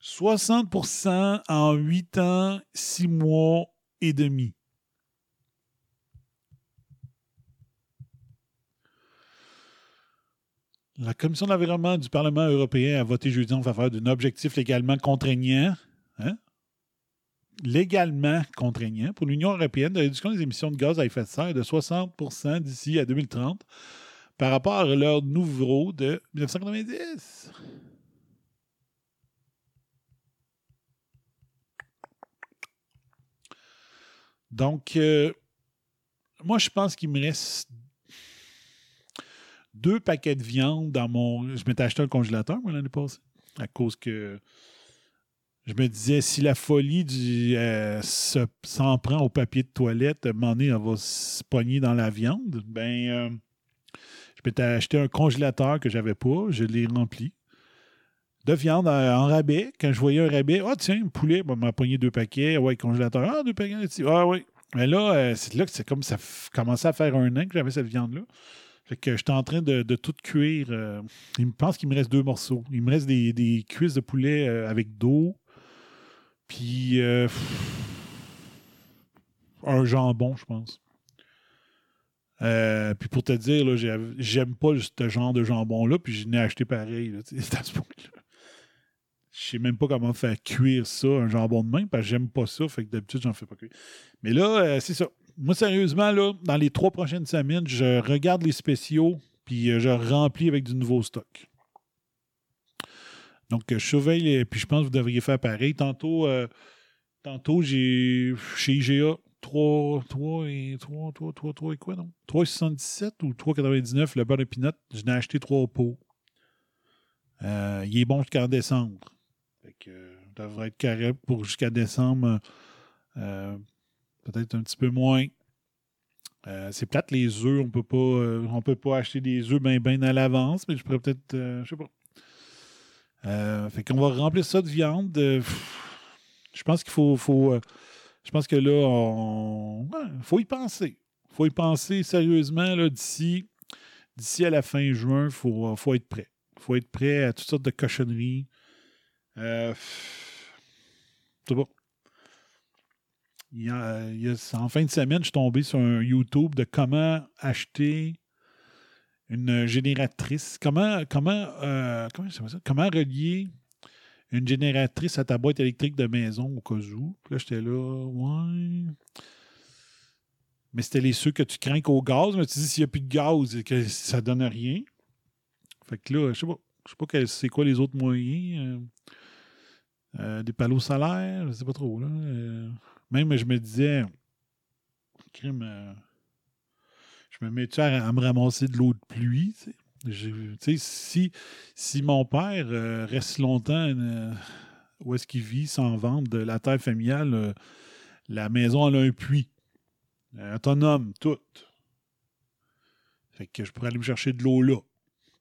60% en 8 ans, 6 mois et demi. La Commission de l'environnement du Parlement européen a voté jeudi en faveur d'un objectif légalement contraignant, hein? légalement contraignant pour l'Union européenne de réduction des émissions de gaz à effet de serre de 60% d'ici à 2030 par rapport à leur nouveau de 1990. Donc, euh, moi, je pense qu'il me reste deux paquets de viande dans mon. Je m'étais acheté un congélateur, moi, l'année passée. À cause que. Je me disais, si la folie du, euh, s'en prend au papier de toilette, à un moment elle va se pogner dans la viande. Ben, euh, je m'étais acheté un congélateur que j'avais pas. Je l'ai rempli de viande en rabais. Quand je voyais un rabais, ah tiens, un poulet, ben, m'a pogné deux paquets. Ouais, congélateur. Ah, deux paquets. Ah oui. Mais là, euh, c'est là que c'est comme ça commençait à faire un an que j'avais cette viande-là. Fait que j'étais en train de, tout cuire. Euh, il me pense qu'il me reste deux morceaux. Il me reste des, cuisses de poulet euh, avec d'eau. Puis euh, un jambon, je pense. puis pour te dire, j'aime pas ce genre de jambon-là, puis je n'ai acheté pareil. Je ne Je sais même pas comment faire cuire ça, un jambon de main, parce que j'aime pas ça, fait que d'habitude, j'en fais pas cuire. Mais là, c'est ça moi, sérieusement, là, dans les trois prochaines semaines, je regarde les spéciaux, puis euh, je remplis avec du nouveau stock. Donc, je surveille, puis je pense que vous devriez faire pareil. Tantôt, euh, tantôt j'ai chez IGA 3, 3 et 3, 3, 3, 3 et quoi, non? 3,77 ou 3,99 le beurre de pinot. Je n'ai acheté trois pots. Euh, il est bon jusqu'en décembre. Fait que, devrait être carré pour jusqu'à décembre peut-être un petit peu moins. Euh, c'est plate, les œufs, on peut pas euh, on peut pas acheter des œufs bien ben à l'avance, mais je pourrais peut-être. euh, je sais pas. Euh, fait qu'on va remplir ça de viande. Je pense qu'il faut. faut je pense que là, on. faut y penser. faut y penser sérieusement là, d'ici. D'ici à la fin juin, faut, faut être prêt. faut être prêt à toutes sortes de cochonneries. C'est bon. Il y a- en fin de semaine, je suis tombé sur un YouTube de comment acheter une génératrice. Comment, comment, euh, comment, ça comment relier une génératrice à ta boîte électrique de maison au cas où? Là, j'étais là, ouais. Mais c'était les ceux que tu crains au gaz, mais tu dis s'il n'y a plus de gaz, que ça donne rien. Fait que là, je sais pas. Je sais pas c'est quoi les autres moyens. euh, euh, des panneaux solaires, je sais pas trop. Là. Même, je me disais, crime, euh, je me mets-tu à, me ramasser de l'eau de pluie? sais, si, si mon père euh, reste longtemps euh, où est-ce qu'il vit sans vendre de la terre familiale, la maison elle a un puits. Autonome, tout. Fait que je pourrais aller me chercher de l'eau là.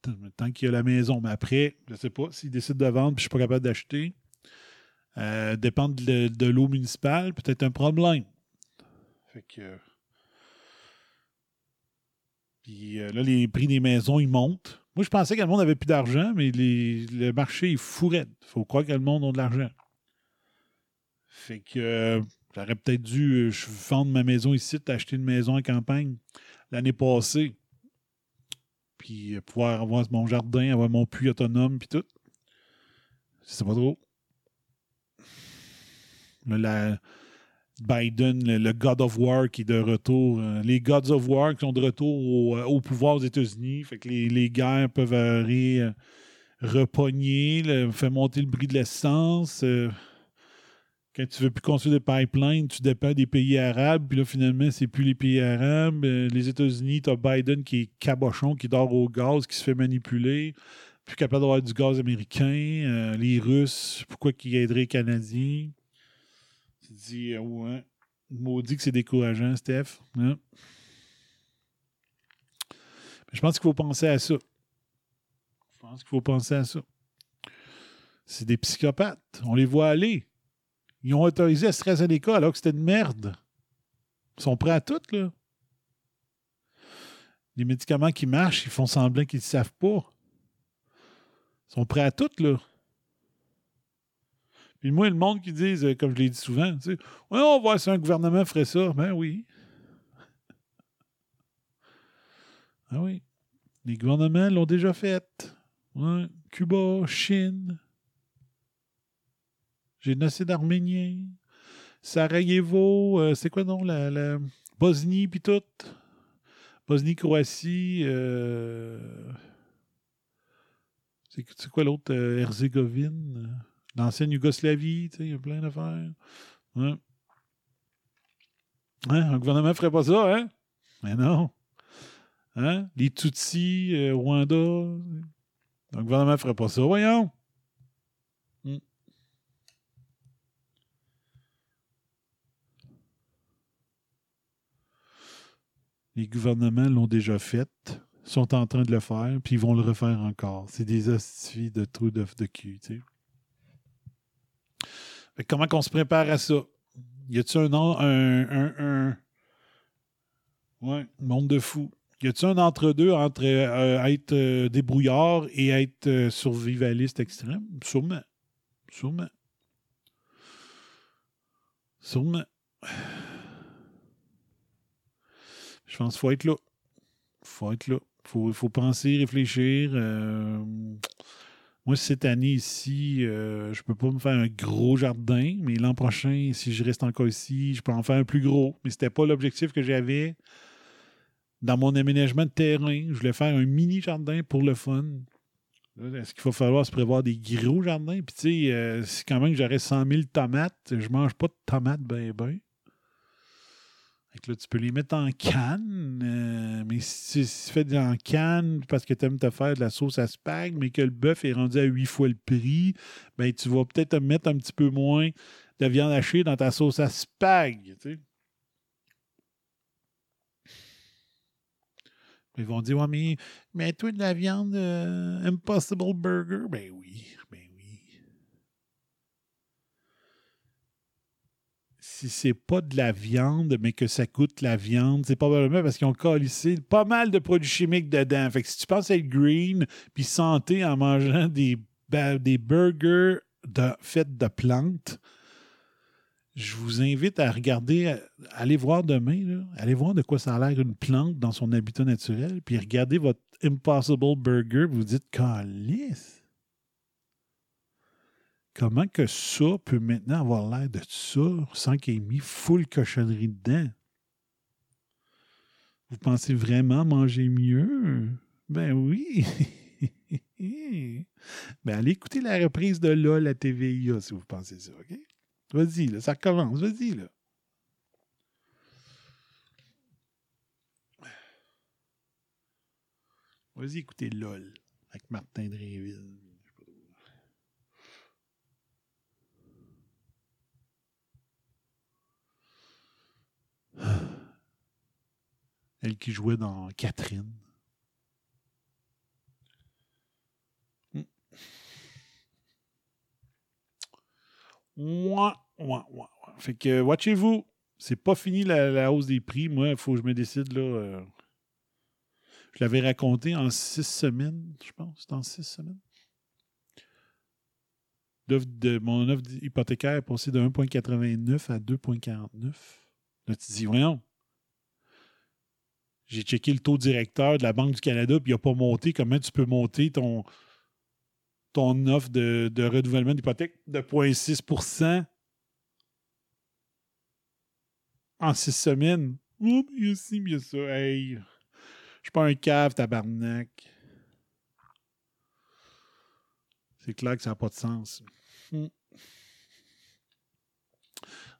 Tant- Tant qu'il y a la maison. Mais après, je sais pas, s'il décide de vendre et je suis pas capable d'acheter, euh, dépendre de, l'eau municipale, peut-être un problème. Fait que. Puis euh, là, les prix des maisons, ils montent. Moi, je pensais que le monde avait plus d'argent, mais le marché est fou raide. faut croire que le monde a de l'argent. Fait que euh, j'aurais peut-être dû euh, vendre ma maison ici, acheter une maison en campagne l'année passée. Puis pouvoir avoir mon jardin, avoir mon puits autonome, puis tout. Sais pas trop. La- Biden, le, God of War qui est de retour. euh, les Gods of War qui sont de retour au, euh, pouvoir aux États-Unis. Fait que les, guerres peuvent ré- euh, repogner, monter le prix de l'essence. quand tu veux plus construire des pipelines, tu dépends des pays arabes. Puis là, finalement, c'est plus les pays arabes. Les États-Unis, tu as Biden qui est cabochon, qui dort au gaz, qui se fait manipuler. Plus capable d'avoir du gaz américain. Les Russes, pourquoi qu'ils aideraient les Canadiens? Dis, euh, ouais. Maudit que c'est décourageant, Steph. hein? Mais je pense qu'il faut penser à ça. Je pense qu'il faut penser à ça. C'est des psychopathes. On les voit aller. Ils ont autorisé AstraZeneca alors que c'était une merde. Ils sont prêts à tout, là. Les médicaments qui marchent, ils font semblant qu'ils ne savent pas. Ils sont prêts à tout, là. Puis moi, le monde qui dit, euh, comme je l'ai dit souvent, tu sais, ouais, on va voir si un gouvernement ferait ça. Ben oui. Ah oui. Les gouvernements l'ont déjà fait. Cuba, Chine, génocide arménien, Sarajevo, euh, c'est quoi non, la, la Bosnie puis tout? Bosnie, Croatie, euh, c'est quoi l'autre, Herzégovine, l'ancienne Yougoslavie, il y a plein d'affaires. Ouais. Hein, un gouvernement ferait pas ça, hein? Mais non. Hein? Les Tutsis, euh, Rwanda. Un gouvernement ferait pas ça, voyons. Hmm. Les gouvernements l'ont déjà fait, sont en train de le faire, puis ils vont le refaire encore. C'est des hosties de trous de, de cul, tu sais. Comment qu'on se prépare à ça? Y a-tu un, un, un, un- Ouais, monde de fou. Y a-tu un entre-deux entre euh, être euh, débrouillard et être euh, survivaliste extrême? Sûrement. Sûrement. Sûrement. Je pense qu'il faut être là. faut être là. Faut, faut penser, réfléchir. Moi, cette année ici, euh, je peux pas me faire un gros jardin, mais l'an prochain, si je reste encore ici, je peux en faire un plus gros. Mais c'était pas l'objectif que j'avais dans mon aménagement de terrain. Je voulais faire un mini jardin pour le fun. Est-ce qu'il va falloir se prévoir des gros jardins? Puis, tu sais, euh, si quand même j'aurais 100 000 tomates, je mange pas de tomates ben ben. Là, tu peux les mettre en canne, euh, mais si tu fais en canne parce que tu aimes te faire de la sauce à spag, mais que le bœuf est rendu à 8 fois le prix, ben tu vas peut-être mettre un petit peu moins de viande hachée dans ta sauce à spag. Tu sais. Ils vont dire, ouais, mais mets-toi de la viande euh, Impossible Burger. Ben oui. Si c'est pas de la viande, mais que ça coûte la viande, c'est probablement parce qu'ils ont collissé pas mal de produits chimiques dedans. Fait que si tu penses être green puis santé en mangeant des, burgers faits de plantes, je vous invite à regarder, allez voir demain, allez voir de quoi ça a l'air une plante dans son habitat naturel, puis regardez votre Impossible Burger, vous vous dites, calice! Comment que ça peut maintenant avoir l'air de ça sans qu'il ait mis full cochonnerie dedans? Vous pensez vraiment manger mieux? Ben oui! ben allez écouter la reprise de LOL à TVIA si vous pensez ça, OK? Vas-y, là, ça recommence. Vas-y, là. Vas-y, écoutez LOL avec Martin Dréville. Je sais pas trop. Elle qui jouait dans Catherine. Ouais, ouais, ouais. Fait que, watchez-vous. C'est pas fini la, hausse des prix. Moi, il faut que je me décide, là. euh, je l'avais raconté en six semaines, je pense. En six semaines. De, mon offre hypothécaire est passée de 1,89 à 2,49. Là, tu te dis, voyons. J'ai checké le taux directeur de la Banque du Canada, puis il n'a pas monté. Comment tu peux monter ton, ton offre de, de renouvellement d'hypothèque de 0,6% en six semaines? Oh, il y a ça. Hey, je suis pas un cave, tabarnak. C'est clair que ça n'a pas de sens. Hmm.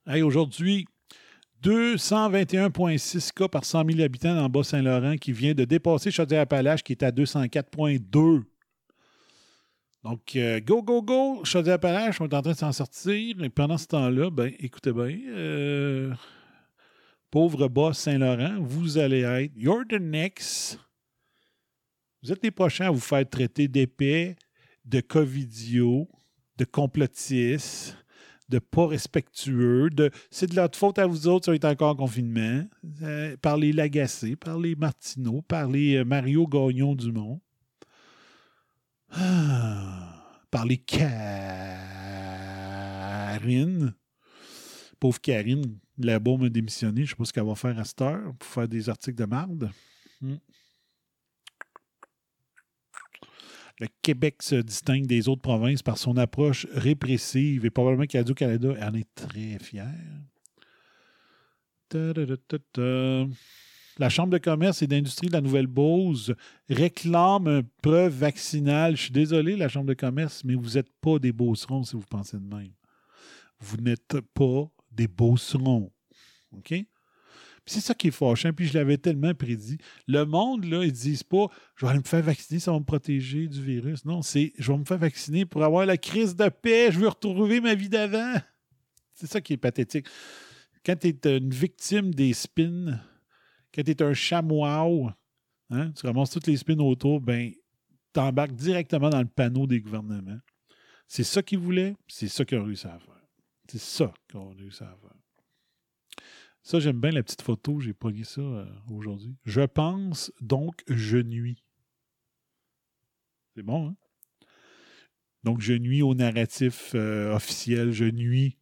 Hey, aujourd'hui, 221,6 cas par 100 000 habitants dans Bas-Saint-Laurent qui vient de dépasser Chaudière-Appalaches qui est à 204,2. Donc, euh, go, go, go, Chaudière-Appalaches, on est en train de s'en sortir. Et pendant ce temps-là, ben, écoutez bien, euh, pauvre Bas-Saint-Laurent, vous allez être, you're the next. Vous êtes les prochains à vous faire traiter d'épais, de covidio, de complotistes, de pas respectueux, de c'est de votre faute à vous autres si on est encore en confinement, euh, par Lagacé, par les Martineau, par les euh, Mario Gagnon Dumont, ah, par les Karine. Pauvre Karine, la bombe a démissionné, je sais pas ce qu'elle va faire à cette heure pour faire des articles de marde. Hmm. Le Québec se distingue des autres provinces par son approche répressive et probablement que Radio-Canada en est très fier. La Chambre de commerce et d'industrie de la Nouvelle-Beauce réclame une preuve vaccinale. Je suis désolé, la Chambre de commerce, mais vous n'êtes pas des beaucerons si vous pensez de même. Vous n'êtes pas des beaucerons. OK? C'est ça qui est fâchant, puis je l'avais tellement prédit. Le monde, là, ils disent pas je vais me faire vacciner, ça va me protéger du virus. Non, c'est je vais me faire vacciner pour avoir la crise de paix, je veux retrouver ma vie d'avant. C'est ça qui est pathétique. Quand tu es une victime des spins, quand tu es un chamois, hein, tu ramasses toutes les spins autour, ben, tu embarques directement dans le panneau des gouvernements. C'est ça qu'ils voulaient, c'est ça qu'ils ont réussi à faire. C'est ça qu'ils ont réussi à faire. Ça, j'aime bien la petite photo. J'ai pogné ça euh, aujourd'hui. Je pense, donc je nuis. C'est bon, hein? Donc, je nuis au narratif euh, officiel. Je nuis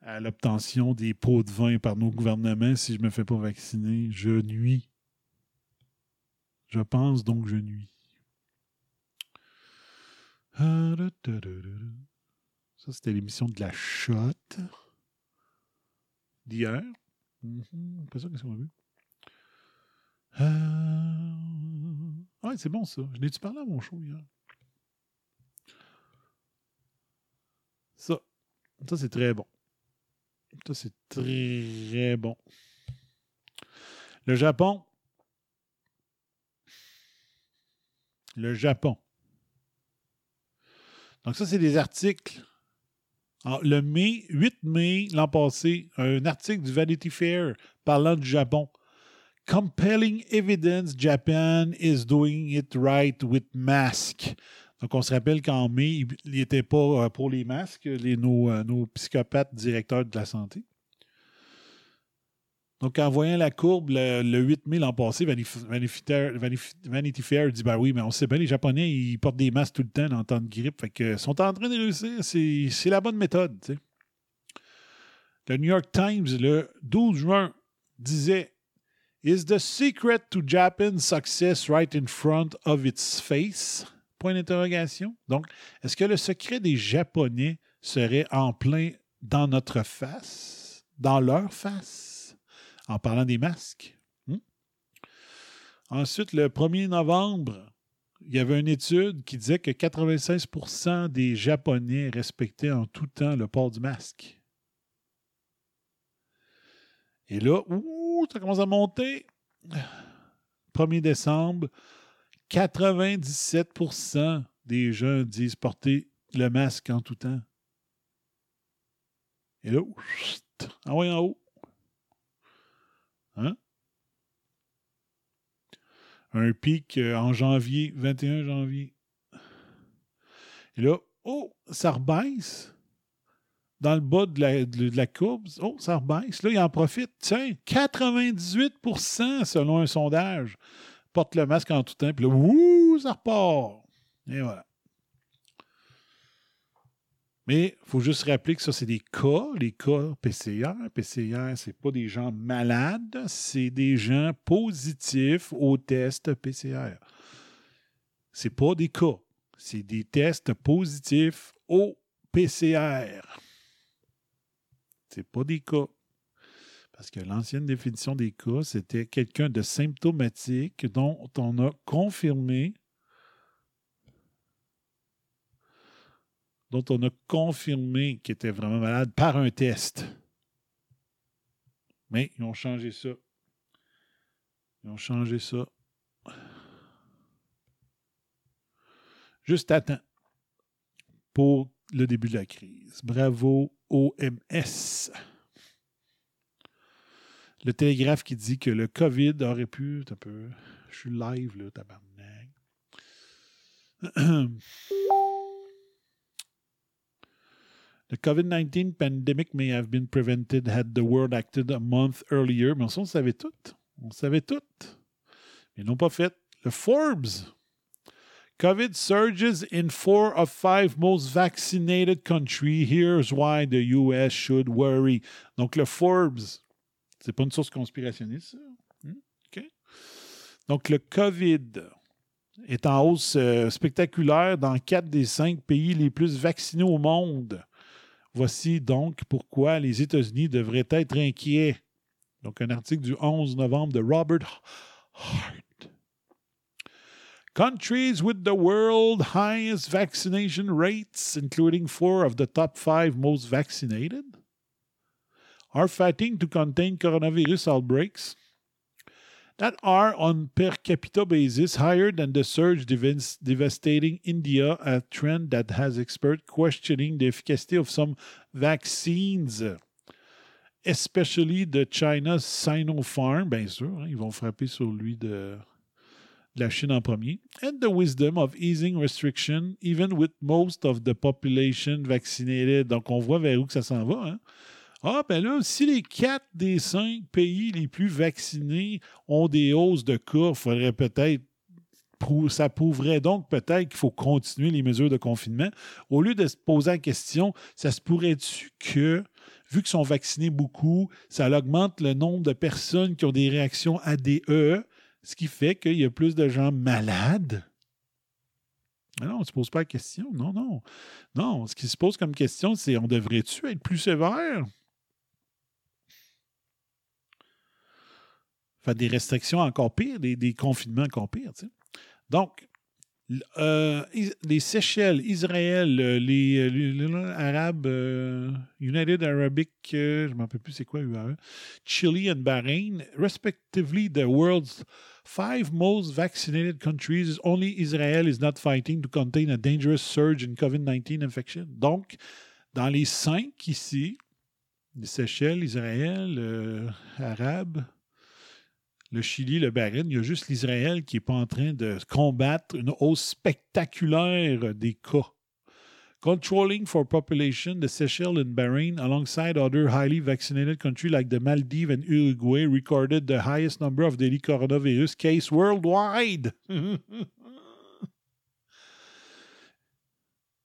à l'obtention des pots de vin par nos gouvernements si je ne me fais pas vacciner. Je nuis. Je pense, donc je nuis. Ça, c'était l'émission de la shot d'hier. Mhm, Pas ça, qu'est-ce qu'on a vu? Euh... Ouais, c'est bon ça. Je n'ai-tu parlé à mon show hier? Ça. Ça, c'est très bon. Ça, c'est très bon. Le Japon. Le Japon. Donc, ça, c'est des articles le mai, 8 mai l'an passé, un article du Vanity Fair parlant du Japon. compelling evidence Japan is doing it right with mask. Donc, on se rappelle qu'en mai, il n'était pas euh, pour les masques, les, nos, euh, nos psychopathes directeurs de la santé. Donc, en voyant la courbe, le, le 8 mai l'an passé, Vanity Fair, dit Ben oui, mais on sait bien, les Japonais, ils portent des masques tout le temps dans le temps de grippe. Fait que sont en train de réussir. C'est la bonne méthode. Le New York Times, le 12 juin, disait Is the secret to Japan's success right in front of its face? Point d'interrogation. Donc, est-ce que le secret des Japonais serait en plein dans notre face, dans leur face, en parlant des masques? Hmm? Ensuite, le 1er novembre, il y avait une étude qui disait que 96% des Japonais respectaient en tout temps le port du masque. Et là, ça commence à monter. 1er décembre, 97% des gens disent porter le masque en tout temps. Et là, envoyez en haut. Hein? Un pic euh, en janvier, 21 janvier. Et là, oh, ça rebaisse dans le bas de la, de, la, courbe. Oh, ça rebaisse. Là, il en profite. Tiens, 98% selon un sondage porte le masque en tout temps. Puis là, ouh, ça repart. Et voilà. Mais il faut juste rappeler que ça, c'est des cas, les cas PCR. PCR, ce n'est pas des gens malades, c'est des gens positifs au test PCR. Ce pas des cas, c'est des tests positifs au PCR. Ce pas des cas. Parce que l'ancienne définition des cas, c'était quelqu'un de symptomatique dont on a confirmé dont on a confirmé qu'il était vraiment malade par un test. Mais ils ont changé ça. Ils ont changé ça. Juste à temps pour le début de la crise. Bravo OMS. Le télégraphe qui dit que le COVID aurait pu. Peu, je suis live, là, tabarnak. The COVID-19 pandemic may have been prevented had the world acted a month earlier. Mais on, savait tout. On savait tout. Mais ils pas fait. Le Forbes COVID surges in four of five most vaccinated countries. Here's why the US should worry. Donc, le Forbes, c'est pas une source conspirationniste, ça? Hmm? Donc, le COVID est en hausse euh, spectaculaire dans quatre des cinq pays les plus vaccinés au monde. Voici donc pourquoi les États-Unis devraient être inquiets. Donc, un article du 11 novembre de Robert Hart. Countries with the world highest vaccination rates, including four of the top five most vaccinated, are fighting to contain coronavirus outbreaks that are on per capita basis higher than the surge devastating India, a trend that has experts questioning the efficacy of some vaccines, especially the China Sinopharm, bien sûr, hein, ils vont frapper sur lui de la Chine en premier, and the wisdom of easing restriction, even with most of the population vaccinated. Donc, on voit vers où que ça s'en va. Hein? Ah, ben là, si les quatre des cinq pays les plus vaccinés ont des hausses de cas, faudrait peut-être ça prouverait donc peut-être qu'il faut continuer les mesures de confinement. Au lieu de se poser la question, ça se pourrait-tu que, vu qu'ils sont vaccinés beaucoup, ça augmente le nombre de personnes qui ont des réactions ADE, ce qui fait qu'il y a plus de gens malades? non, on ne se pose pas la question. Non, non. Non, ce qui se pose comme question, c'est on devrait-tu être plus sévère? Des restrictions encore pires, des, confinements encore pires. Donc, euh, les Seychelles, Israël, euh, les, euh, les, Arabes, United Arabic, je ne m'en rappelle plus c'est quoi UAE, Chile and Bahrain, respectively the world's five most vaccinated countries. Only Israel is not fighting to contain a dangerous surge in COVID-19 infection. Donc, dans les cinq ici, les Seychelles, Israël, Arabes, le Chili, le Bahreïn. Il y a juste l'Israël qui n'est pas en train de combattre une hausse spectaculaire des cas. Controlling for population, the Seychelles and Bahrain, alongside other highly vaccinated countries like the Maldives and Uruguay, recorded the highest number of daily coronavirus cases worldwide.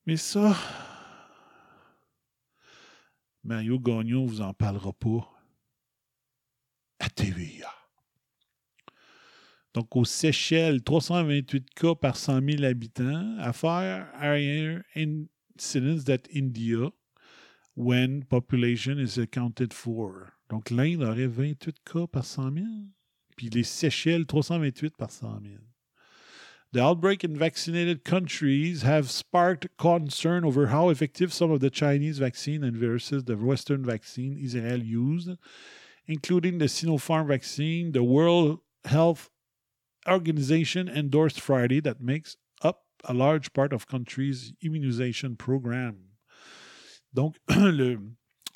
Mais ça, Mario Gagnon vous en parlera pas à TVA. Donc, aux Seychelles, 328 cas par 100 000 habitants. Affaire higher incidence that India when population is accounted for. Donc, l'Inde aurait 28 cas par 100 000. Puis les Seychelles, 328 par 100 000. The outbreak in vaccinated countries have sparked concern over how effective some of the Chinese vaccine and versus the Western vaccine Israel used, including the Sinopharm vaccine. The World Health Organization endorsed Friday that makes up a large part of countries' immunization program. Donc, le,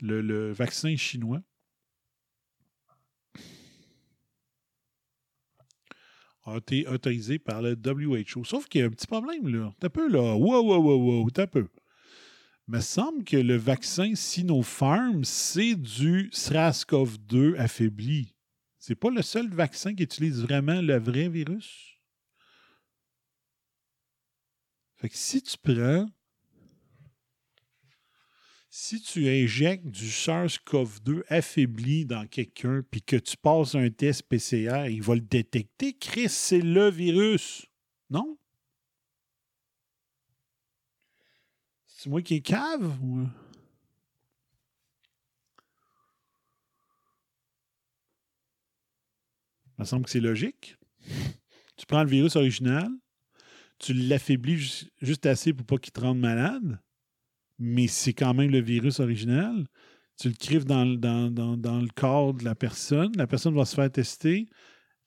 le, le vaccin chinois a été autorisé par le WHO. Sauf qu'il y a un petit problème, là. T'as peu, là. Wow, wow, wow, wow, t'as peu. Il me semble que le vaccin Sinopharm, c'est du SRAS-CoV-2 affaibli. C'est pas le seul vaccin qui utilise vraiment le vrai virus? Fait que si tu prends si tu injectes du SARS-CoV-2 affaibli dans quelqu'un puis que tu passes un test PCR, il va le détecter. Chris, c'est le virus. Non? C'est moi qui est cave? Ou... Il me semble que c'est logique. Tu prends le virus original, tu l'affaiblis juste assez pour pas qu'il te rende malade mais c'est quand même le virus original. Tu le crives dans, dans, dans, le corps de la personne. La personne va se faire tester.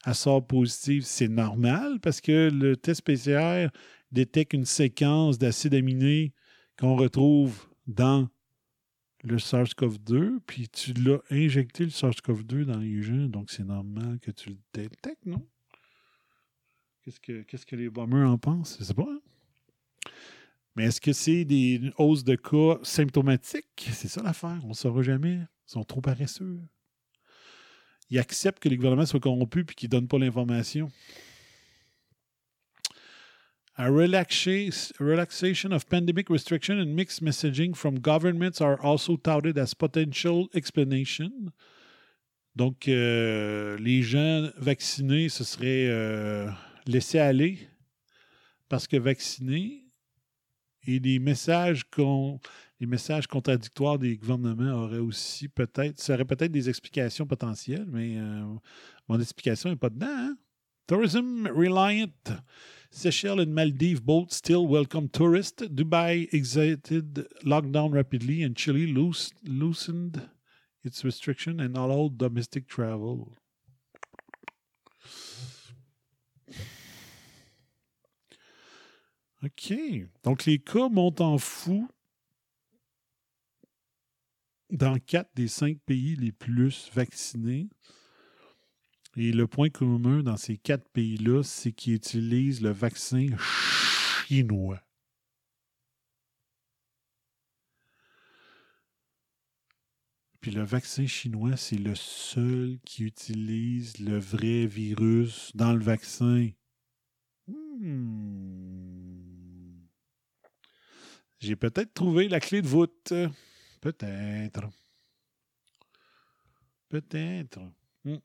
Elle sort positive. C'est normal parce que le test PCR détecte une séquence d'acides aminés qu'on retrouve dans le SARS-CoV-2, puis tu l'as injecté le SARS-CoV-2 dans les gens, donc c'est normal que tu le détectes, non? Qu'est-ce que, les bombers en pensent? Je sais pas. Hein? Mais est-ce que c'est des hausses de cas symptomatiques? C'est ça l'affaire. On ne saura jamais. Ils sont trop paresseux. Ils acceptent que les gouvernements soient corrompus et qu'ils ne donnent pas l'information. A relaxation of pandemic restriction and mixed messaging from governments are also touted as potential explanation. Donc, euh, les gens vaccinés, ce serait euh, laisser aller parce que vaccinés, et les messages, les messages contradictoires des gouvernements auraient aussi peut-être, seraient peut-être des explications potentielles, mais euh, mon explication n'est pas dedans. Hein? Tourism reliant. Seychelles and Maldives both still welcome tourists. Dubai exited lockdown rapidly and Chile loosened its restriction and allowed domestic travel. OK. Donc, les cas montent en fou dans quatre des cinq pays les plus vaccinés. Et le point commun dans ces quatre pays-là, c'est qu'ils utilisent le vaccin chinois. Puis le vaccin chinois, c'est le seul qui utilise le vrai virus dans le vaccin. Hmm. J'ai peut-être trouvé la clé de voûte. Peut-être. Peut-être. Hmm.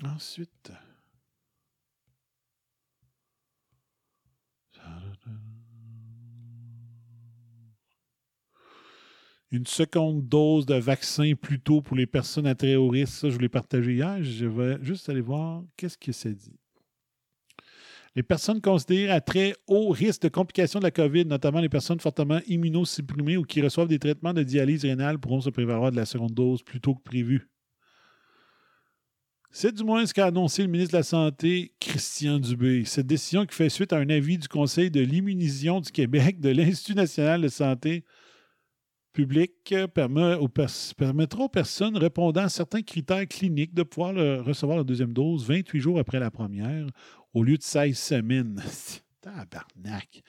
Ensuite. Une seconde dose de vaccin plutôt pour les personnes à très haut risque. Ça, je l'ai partagé hier. Je vais juste aller voir qu'est-ce que ça dit. Les personnes considérées à très haut risque de complications de la COVID, notamment les personnes fortement immunosupprimées ou qui reçoivent des traitements de dialyse rénale, pourront se prévaloir de la seconde dose plus tôt que prévu. C'est du moins ce qu'a annoncé le ministre de la Santé, Christian Dubé. Cette décision qui fait suite à un avis du Conseil de l'immunisation du Québec, de l'Institut national de santé, public permet aux permettra aux personnes répondant à certains critères cliniques de pouvoir recevoir la deuxième dose 28 jours après la première au lieu de 16 semaines. Tabarnak.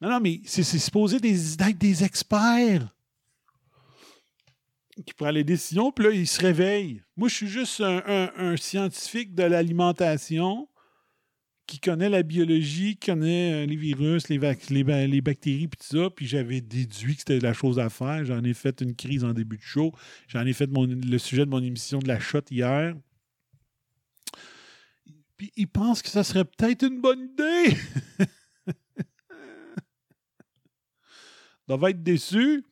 Non, non, mais c'est supposé d'être des experts qui prennent les décisions, puis là, ils se réveillent. Moi, je suis juste un scientifique de l'alimentation qui connaît la biologie, qui connaît euh, les virus, les, bactéries, puis tout ça, puis j'avais déduit que c'était la chose à faire. J'en ai fait une crise en début de show. J'en ai fait le sujet de mon émission de la shot hier. Puis il pense que ça serait peut-être une bonne idée. Il va être déçu.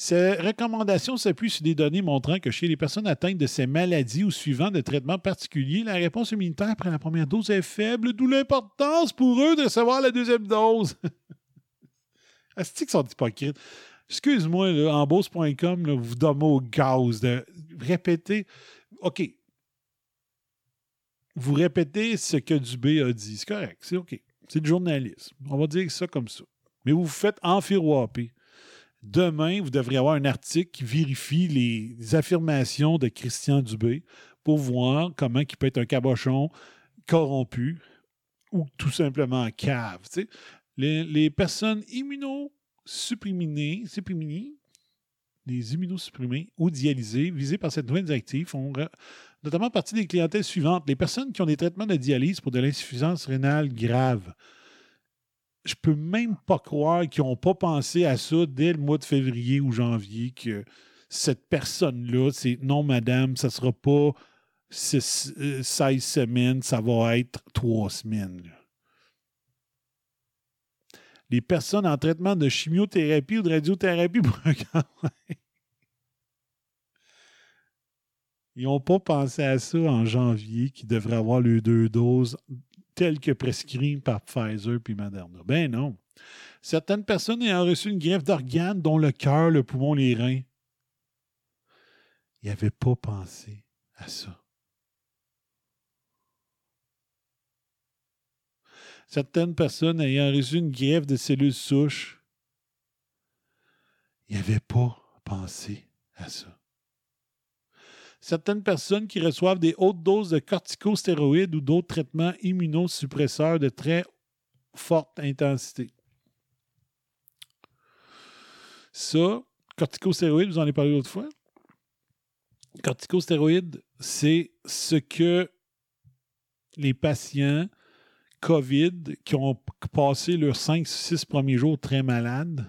Ces recommandations s'appuient sur des données montrant que chez les personnes atteintes de ces maladies ou suivant de traitements particuliers, la réponse immunitaire après la première dose est faible, d'où l'importance pour eux de recevoir la deuxième dose. Est-ce qu'ils sont hypocrites? Excuse-moi, en bourse.com, vous donnez au gaz de répéter. OK. Vous répétez ce que Dubé a dit. C'est correct, c'est OK. C'est du journalisme. On va dire ça comme ça. Mais vous vous faites enfiroiper. Demain, vous devriez avoir un article qui vérifie les affirmations de Christian Dubé pour voir comment il peut être un cabochon corrompu ou tout simplement cave. Les, personnes immunosupprimées, immunosupprimés ou dialysés visés par cette nouvelle directive font notamment partie des clientèles suivantes. Les personnes qui ont des traitements de dialyse pour de l'insuffisance rénale grave, je peux même pas croire qu'ils n'ont pas pensé à ça dès le mois de février ou janvier, que cette personne-là, c'est non, madame, ça ne sera pas 16 euh, semaines, ça va être 3 semaines. Les personnes en traitement de chimiothérapie ou de radiothérapie pour un. Ils n'ont pas pensé à ça en janvier, qu'ils devraient avoir les deux doses tel que prescrit par Pfizer puis Moderna. Ben non. Certaines personnes ayant reçu une greffe d'organes, dont le cœur, le poumon, les reins, ils n'avaient pas pensé à ça. Certaines personnes ayant reçu une greffe de cellules souches, ils n'avaient pas pensé à ça certaines personnes qui reçoivent des hautes doses de corticostéroïdes ou d'autres traitements immunosuppresseurs de très forte intensité. Ça, corticostéroïdes, vous en avez parlé l'autre fois? Corticostéroïdes, c'est ce que les patients COVID qui ont passé leurs 5-6 premiers jours très malades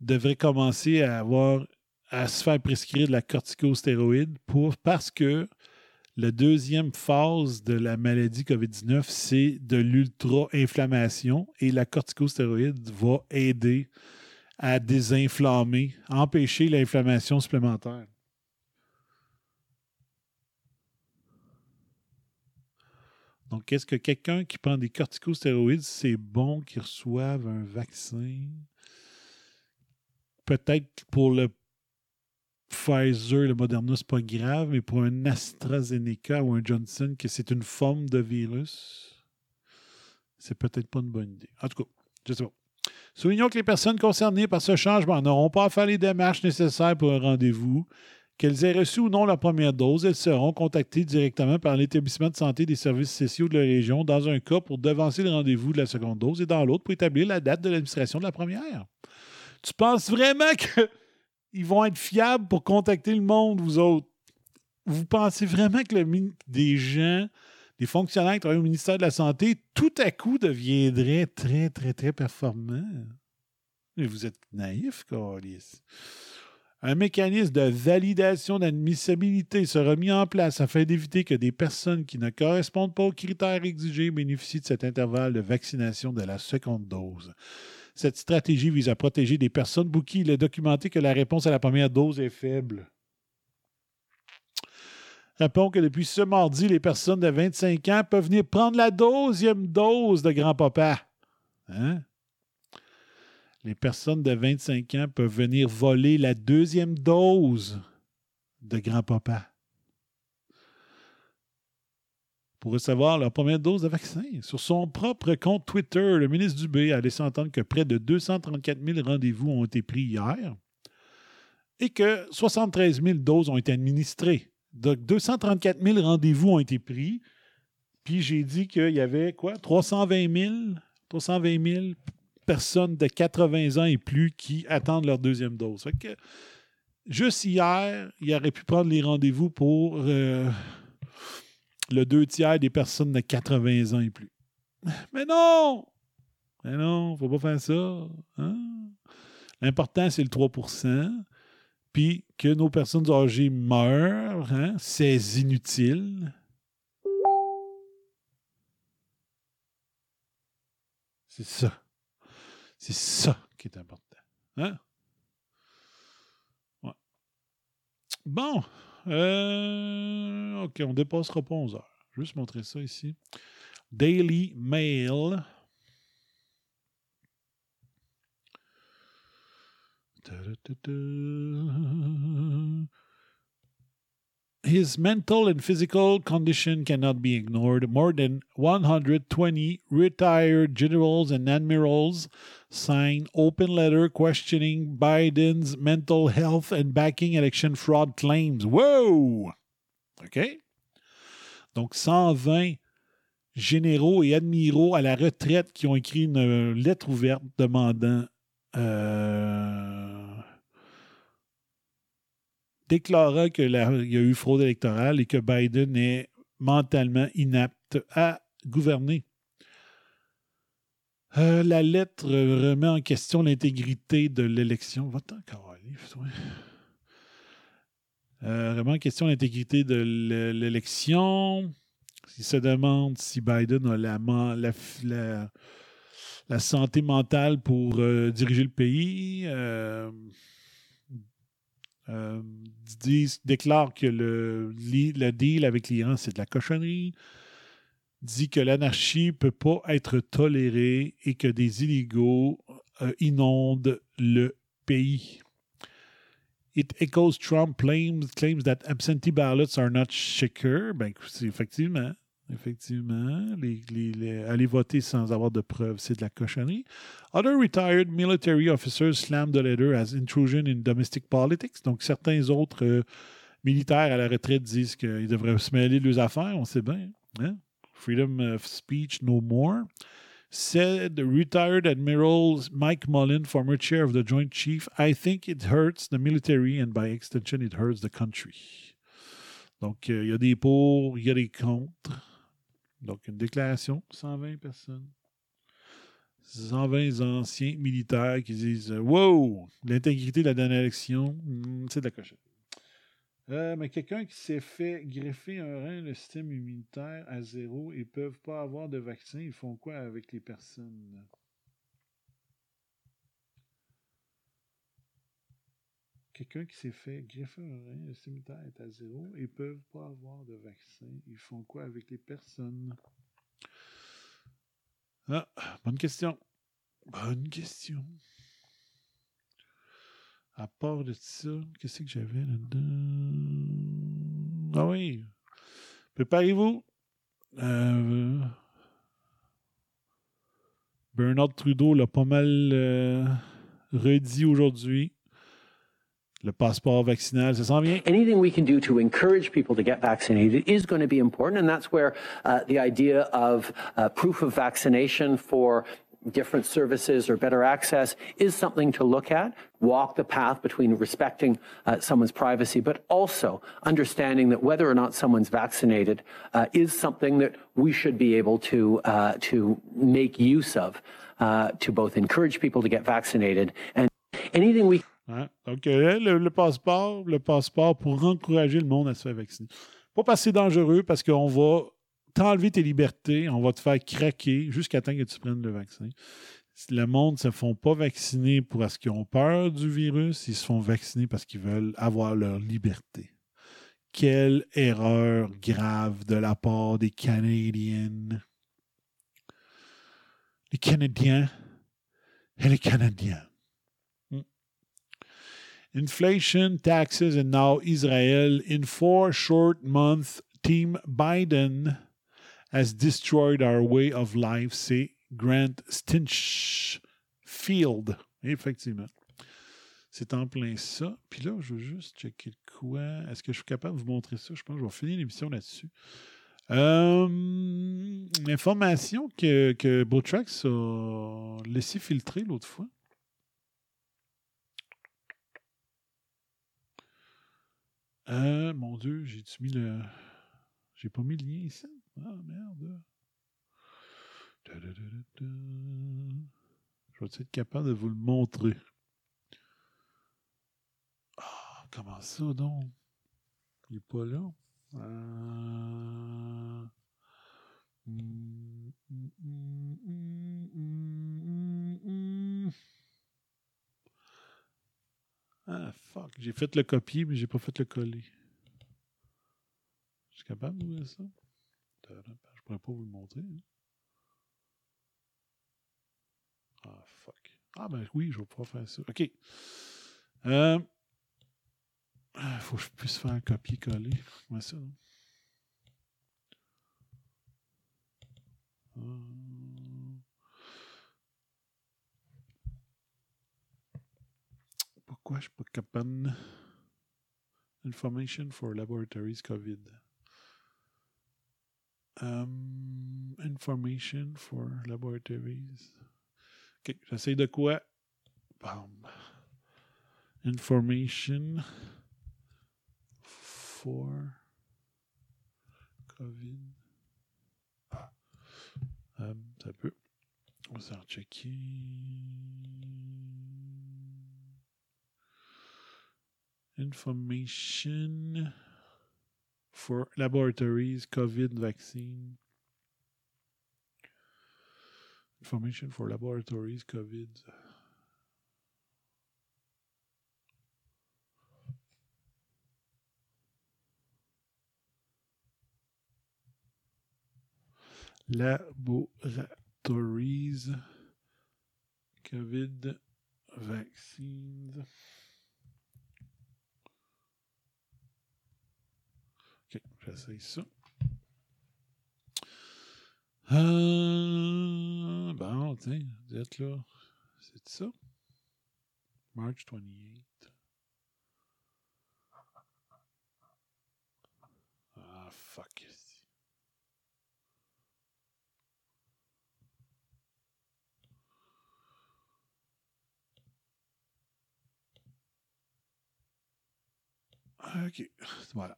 devraient commencer à avoir à se faire prescrire de la corticostéroïde pour, parce que la deuxième phase de la maladie COVID-19, c'est de l'ultra-inflammation et la corticostéroïde va aider à désinflammer, empêcher l'inflammation supplémentaire. Donc, est-ce que quelqu'un qui prend des corticostéroïdes, c'est bon qu'il reçoive un vaccin? Peut-être pour le Pfizer, le Moderna, c'est pas grave, mais pour un AstraZeneca ou un Johnson, que c'est une forme de virus, c'est peut-être pas une bonne idée. En tout cas, je sais pas. Soulignons que les personnes concernées par ce changement n'auront pas à faire les démarches nécessaires pour un rendez-vous. Qu'elles aient reçu ou non la première dose, elles seront contactées directement par l'établissement de santé des services sociaux de la région, dans un cas pour devancer le rendez-vous de la seconde dose et dans l'autre pour établir la date de l'administration de la première. Tu penses vraiment que ils vont être fiables pour contacter le monde, vous autres. Vous pensez vraiment que des gens, des fonctionnaires qui travaillent au ministère de la Santé, tout à coup deviendraient très, très, très performants? Mais vous êtes naïf, Carlis. Un mécanisme de validation d'admissibilité sera mis en place afin d'éviter que des personnes qui ne correspondent pas aux critères exigés bénéficient de cet intervalle de vaccination de la seconde dose. Cette stratégie vise à protéger des personnes pour qui il est documenté que la réponse à la première dose est faible. Rappelons que depuis ce mardi, les personnes de 25 ans peuvent venir prendre la deuxième dose de grand-papa. Hein? Les personnes de 25 ans peuvent venir voler la deuxième dose de grand-papa. Pour recevoir leur première dose de vaccin. Sur son propre compte Twitter, le ministre Dubé a laissé entendre que près de 234 000 rendez-vous ont été pris hier et que 73 000 doses ont été administrées. Donc, 234 000 rendez-vous ont été pris. Puis j'ai dit qu'il y avait quoi? 320 000, 320 000 personnes de 80 ans et plus qui attendent leur deuxième dose. Fait que, juste hier, il aurait pu prendre les rendez-vous pour euh, le deux tiers des personnes de 80 ans et plus. Mais non! Mais non, faut pas faire ça. Hein? L'important, c'est le 3% Puis que nos personnes âgées meurent, hein? c'est inutile. C'est ça. C'est ça qui est important. Hein? Bon. Euh, OK, on dépassera pas 11 heures. Je vais juste montrer ça ici. Daily Mail. His mental and physical condition cannot be ignored. More than 120 retired generals and admirals signed open letter questioning Biden's mental health and backing election fraud claims. Whoa! OK? Donc, 120 généraux et admiraux à la retraite qui ont écrit une lettre ouverte demandant euh, déclarant qu'il y a eu fraude électorale et que Biden est mentalement inapte à gouverner. Euh, la lettre remet en question l'intégrité de l'élection. Va-t'en, euh, remet en question l'intégrité de l'élection. Il se demande si Biden a la, santé mentale pour euh, diriger le pays. Euh, euh, déclare que le, le deal avec l'Iran, c'est de la cochonnerie. Dit que l'anarchie ne peut pas être tolérée et que des illégaux euh, inondent le pays. It echoes Trump claims, claims that absentee ballots are not secure. Ben, effectivement, Effectivement. aller voter sans avoir de preuves, c'est de la cochonnerie. Other retired military officers slammed the letter as intrusion in domestic politics. Donc, certains autres euh, militaires à la retraite disent qu'ils devraient se mêler de leurs affaires. On sait bien. Hein? Freedom of speech, no more. Said retired Admiral Mike Mullen, former chair of the Joint Chief, I think it hurts the military and by extension, it hurts the country. Donc, euh, il y a des pour, il y a des contre. Donc, une déclaration, 120 personnes. 120 anciens militaires qui disent Wow, l'intégrité de la dernière élection, hmm, c'est de la cochette. Euh, mais quelqu'un qui s'est fait greffer un rein, le système immunitaire à zéro et ne peuvent pas avoir de vaccin, ils font quoi avec les personnes? Quelqu'un qui s'est fait greffer un rein, le cimetière est à zéro ne peuvent pas avoir de vaccin. Ils font quoi avec les personnes? Ah, bonne question. Bonne question. À part de ça, qu'est-ce que j'avais là-dedans? Ah oui. Préparez-vous. Euh, Bernard Trudeau l'a pas mal euh, redit aujourd'hui. Le passeport vaccinal, ça s'en vient. Anything we can do to encourage people to get vaccinated is going to be important, and that's where uh, the idea of uh, proof of vaccination for different services or better access is something to look at. Walk the path between respecting uh, someone's privacy, but also understanding that whether or not someone's vaccinated uh, is something that we should be able to uh, to make use of uh, to both encourage people to get vaccinated and anything we Hein? Donc, euh, le, passeport, le passeport pour encourager le monde à se faire vacciner. Pas parce que c'est dangereux, parce qu'on va t'enlever tes libertés, on va te faire craquer jusqu'à temps que tu prennes le vaccin. Le monde ne se font pas vacciner parce qu'ils ont peur du virus, ils se font vacciner parce qu'ils veulent avoir leur liberté. Quelle erreur grave de la part des Canadiens. Les Canadiens et les Canadiens. Inflation, taxes, and now Israel. In four short months, Team Biden has destroyed our way of life, c'est Grant Stinchfield. Effectivement. C'est en plein ça. Puis là, je veux juste checker quoi. Est-ce que je suis capable de vous montrer ça? Je pense que je vais finir l'émission là-dessus. Euh, information que, que Botrax a laissé filtrer l'autre fois. Euh, mon Dieu, j'ai-tu mis le. J'ai pas mis le lien ici? Ah, merde. Je vais être capable de vous le montrer? Ah, comment ça donc? Il n'est pas là. Ah, fuck. J'ai fait le copier, mais j'ai pas fait le coller. Je suis capable d'ouvrir ça? Je pourrais pas vous le montrer. Hein. Ah, fuck. Ah, ben oui, je vais pouvoir faire ça. OK. Euh... Il faut que je puisse faire un copier-coller. Comment ça? Non? Pourquoi je suis pas capable? Information for laboratories COVID. Um, information for laboratories. OK, j'essaie de quoi? Bam. Information for COVID. Um, ça peut. On va checker. Information for laboratories, COVID vaccine. Information for laboratories, COVID. Laboratories, COVID vaccines. OK, j'essaye ça. Euh, bon, tiens, vous êtes là. C'est ça? March 28. Ah, fuck. OK. Voilà.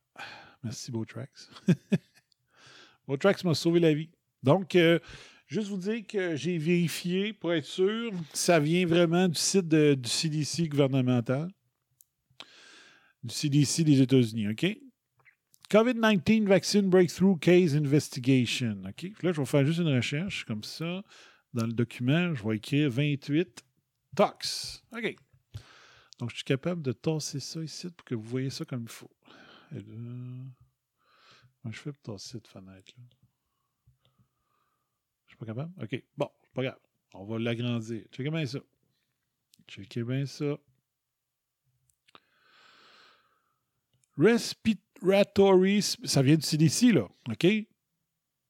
Merci, Beautrax. Beautrax m'a sauvé la vie. Donc, euh, juste vous dire que j'ai vérifié pour être sûr, ça vient vraiment du site du CDC gouvernemental, du CDC des États-Unis, OK? COVID-19 Vaccine Breakthrough Case Investigation. OK? Là, je vais faire juste une recherche comme ça. Dans le document, je vais écrire 28 tox. OK? Donc, je suis capable de tasser ça ici pour que vous voyez ça comme il faut. Et je fais pour tasser cette fenêtre-là. Je suis pas capable? OK. Bon, pas grave. On va l'agrandir. Checkez bien ça. Checkez bien ça. Respiratory, ça vient du CDC, là. OK?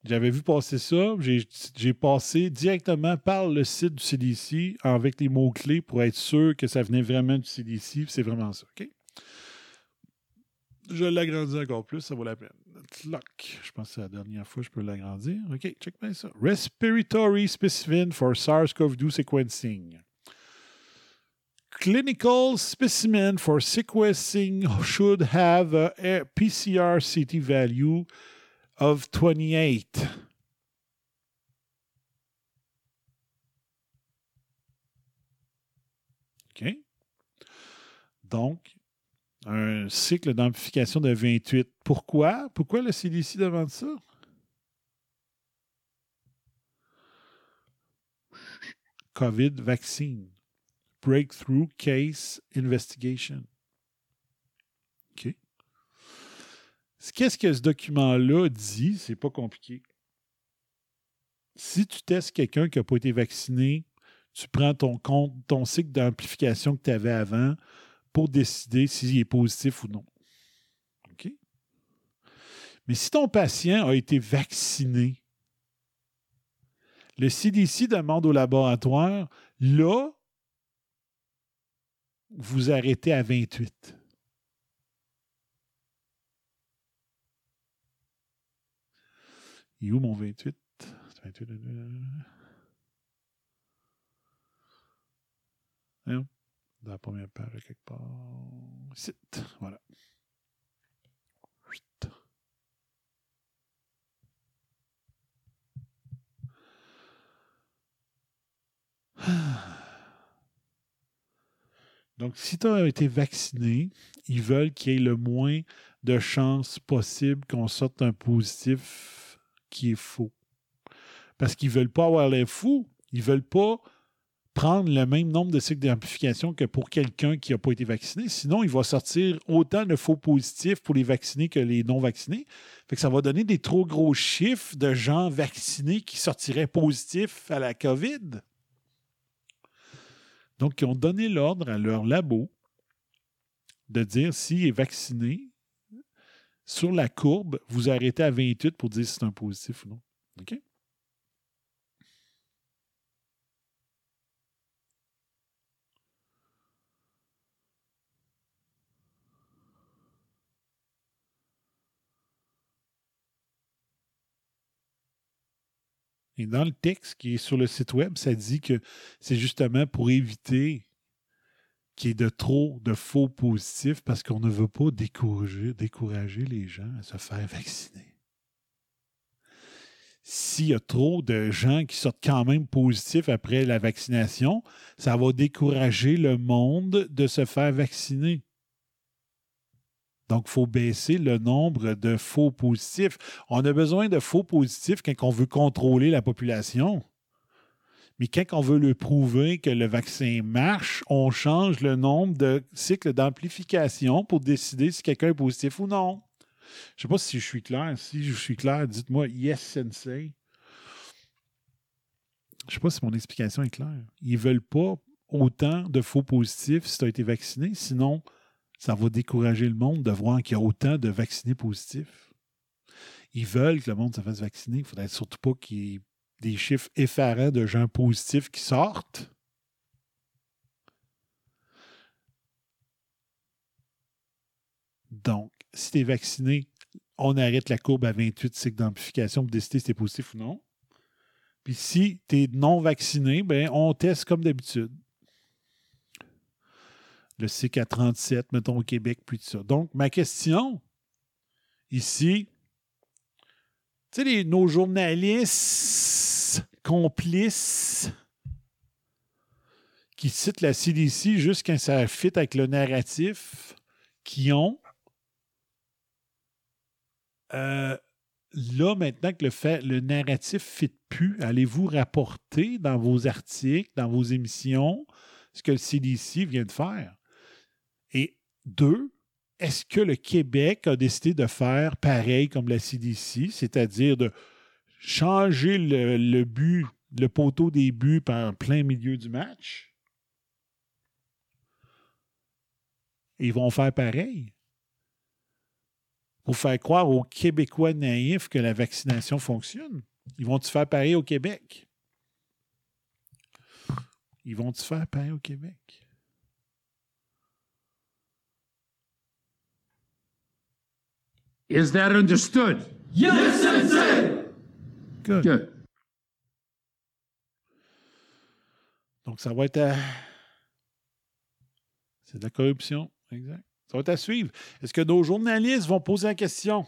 J'avais vu passer ça. J'ai passé directement par le site du CDC avec les mots-clés pour être sûr que ça venait vraiment du CDC. C'est vraiment ça. OK? Je l'agrandis encore plus, ça vaut la peine. Lock. Je pense que c'est la dernière fois que je peux l'agrandir. OK, check bien ça. Respiratory specimen for SARS-CoV-2 sequencing. Clinical specimen for sequencing should have a PCR CT value of 28. OK. Donc, un cycle d'amplification de 28. Pourquoi? Pourquoi le CDC demande ça? COVID vaccine. Breakthrough Case Investigation. OK. Qu'est-ce que ce document-là dit? C'est pas compliqué. Si tu testes quelqu'un qui n'a pas été vacciné, tu prends ton compte, ton cycle d'amplification que tu avais avant pour décider s'il est positif ou non. OK? Mais si ton patient a été vacciné Le CDC demande au laboratoire, là, vous arrêtez à 28. Il est où mon 28? 28 Dans la première page, quelque part. Site. Voilà. Donc, si tu as été vacciné, ils veulent qu'il y ait le moins de chances possible qu'on sorte un positif qui est faux. Parce qu'ils ne veulent pas avoir l'air fou. Ils ne veulent pas prendre le même nombre de cycles d'amplification que pour quelqu'un qui n'a pas été vacciné. Sinon, il va sortir autant de faux positifs pour les vaccinés que les non vaccinés. Fait que ça va donner des trop gros chiffres de gens vaccinés qui sortiraient positifs à la COVID. Donc, ils ont donné l'ordre à leur labo de dire s'il est vacciné, sur la courbe, vous arrêtez à 28 pour dire si c'est un positif ou non. Dans le texte qui est sur le site web, ça dit que c'est justement pour éviter qu'il y ait de trop de faux positifs parce qu'on ne veut pas décourager les gens à se faire vacciner. S'il y a trop de gens qui sortent quand même positifs après la vaccination, ça va décourager le monde de se faire vacciner. Donc, il faut baisser le nombre de faux positifs. On a besoin de faux positifs quand on veut contrôler la population. Mais quand on veut le prouver que le vaccin marche, on change le nombre de cycles d'amplification pour décider si quelqu'un est positif ou non. Je ne sais pas si je suis clair. Si je suis clair, dites-moi yes, sensei. Je ne sais pas si mon explication est claire. Ils ne veulent pas autant de faux positifs si tu as été vacciné. Sinon, ça va décourager le monde de voir qu'il y a autant de vaccinés positifs. Ils veulent que le monde se fasse vacciner. Il ne faudrait surtout pas qu'il y ait des chiffres effarants de gens positifs qui sortent. Donc, si tu es vacciné, on arrête la courbe à 28 cycles d'amplification pour décider si tu es positif ou non. Puis si tu es non vacciné, ben, on teste comme d'habitude le cycle à 37, mettons au Québec, puis tout ça. Donc, ma question ici, tu sais, nos journalistes complices qui citent la CDC juste quand ça fit avec le narratif qui ont. Euh, là, maintenant que le, fait, le narratif ne fit plus, allez-vous rapporter dans vos articles, dans vos émissions, ce que le CDC vient de faire? Deux, est-ce que le Québec a décidé de faire pareil comme la CDC, c'est-à-dire de changer le, but, le poteau des buts par plein milieu du match? Ils vont faire pareil. Pour faire croire aux Québécois naïfs que la vaccination fonctionne. Ils vont-tu faire pareil au Québec? Ils vont-tu faire pareil au Québec? Is that understood? Yes, Sensei! Good. Good. Donc, ça va être à... C'est de la corruption, exact. Ça va être à suivre. Est-ce que nos journalistes vont poser la question?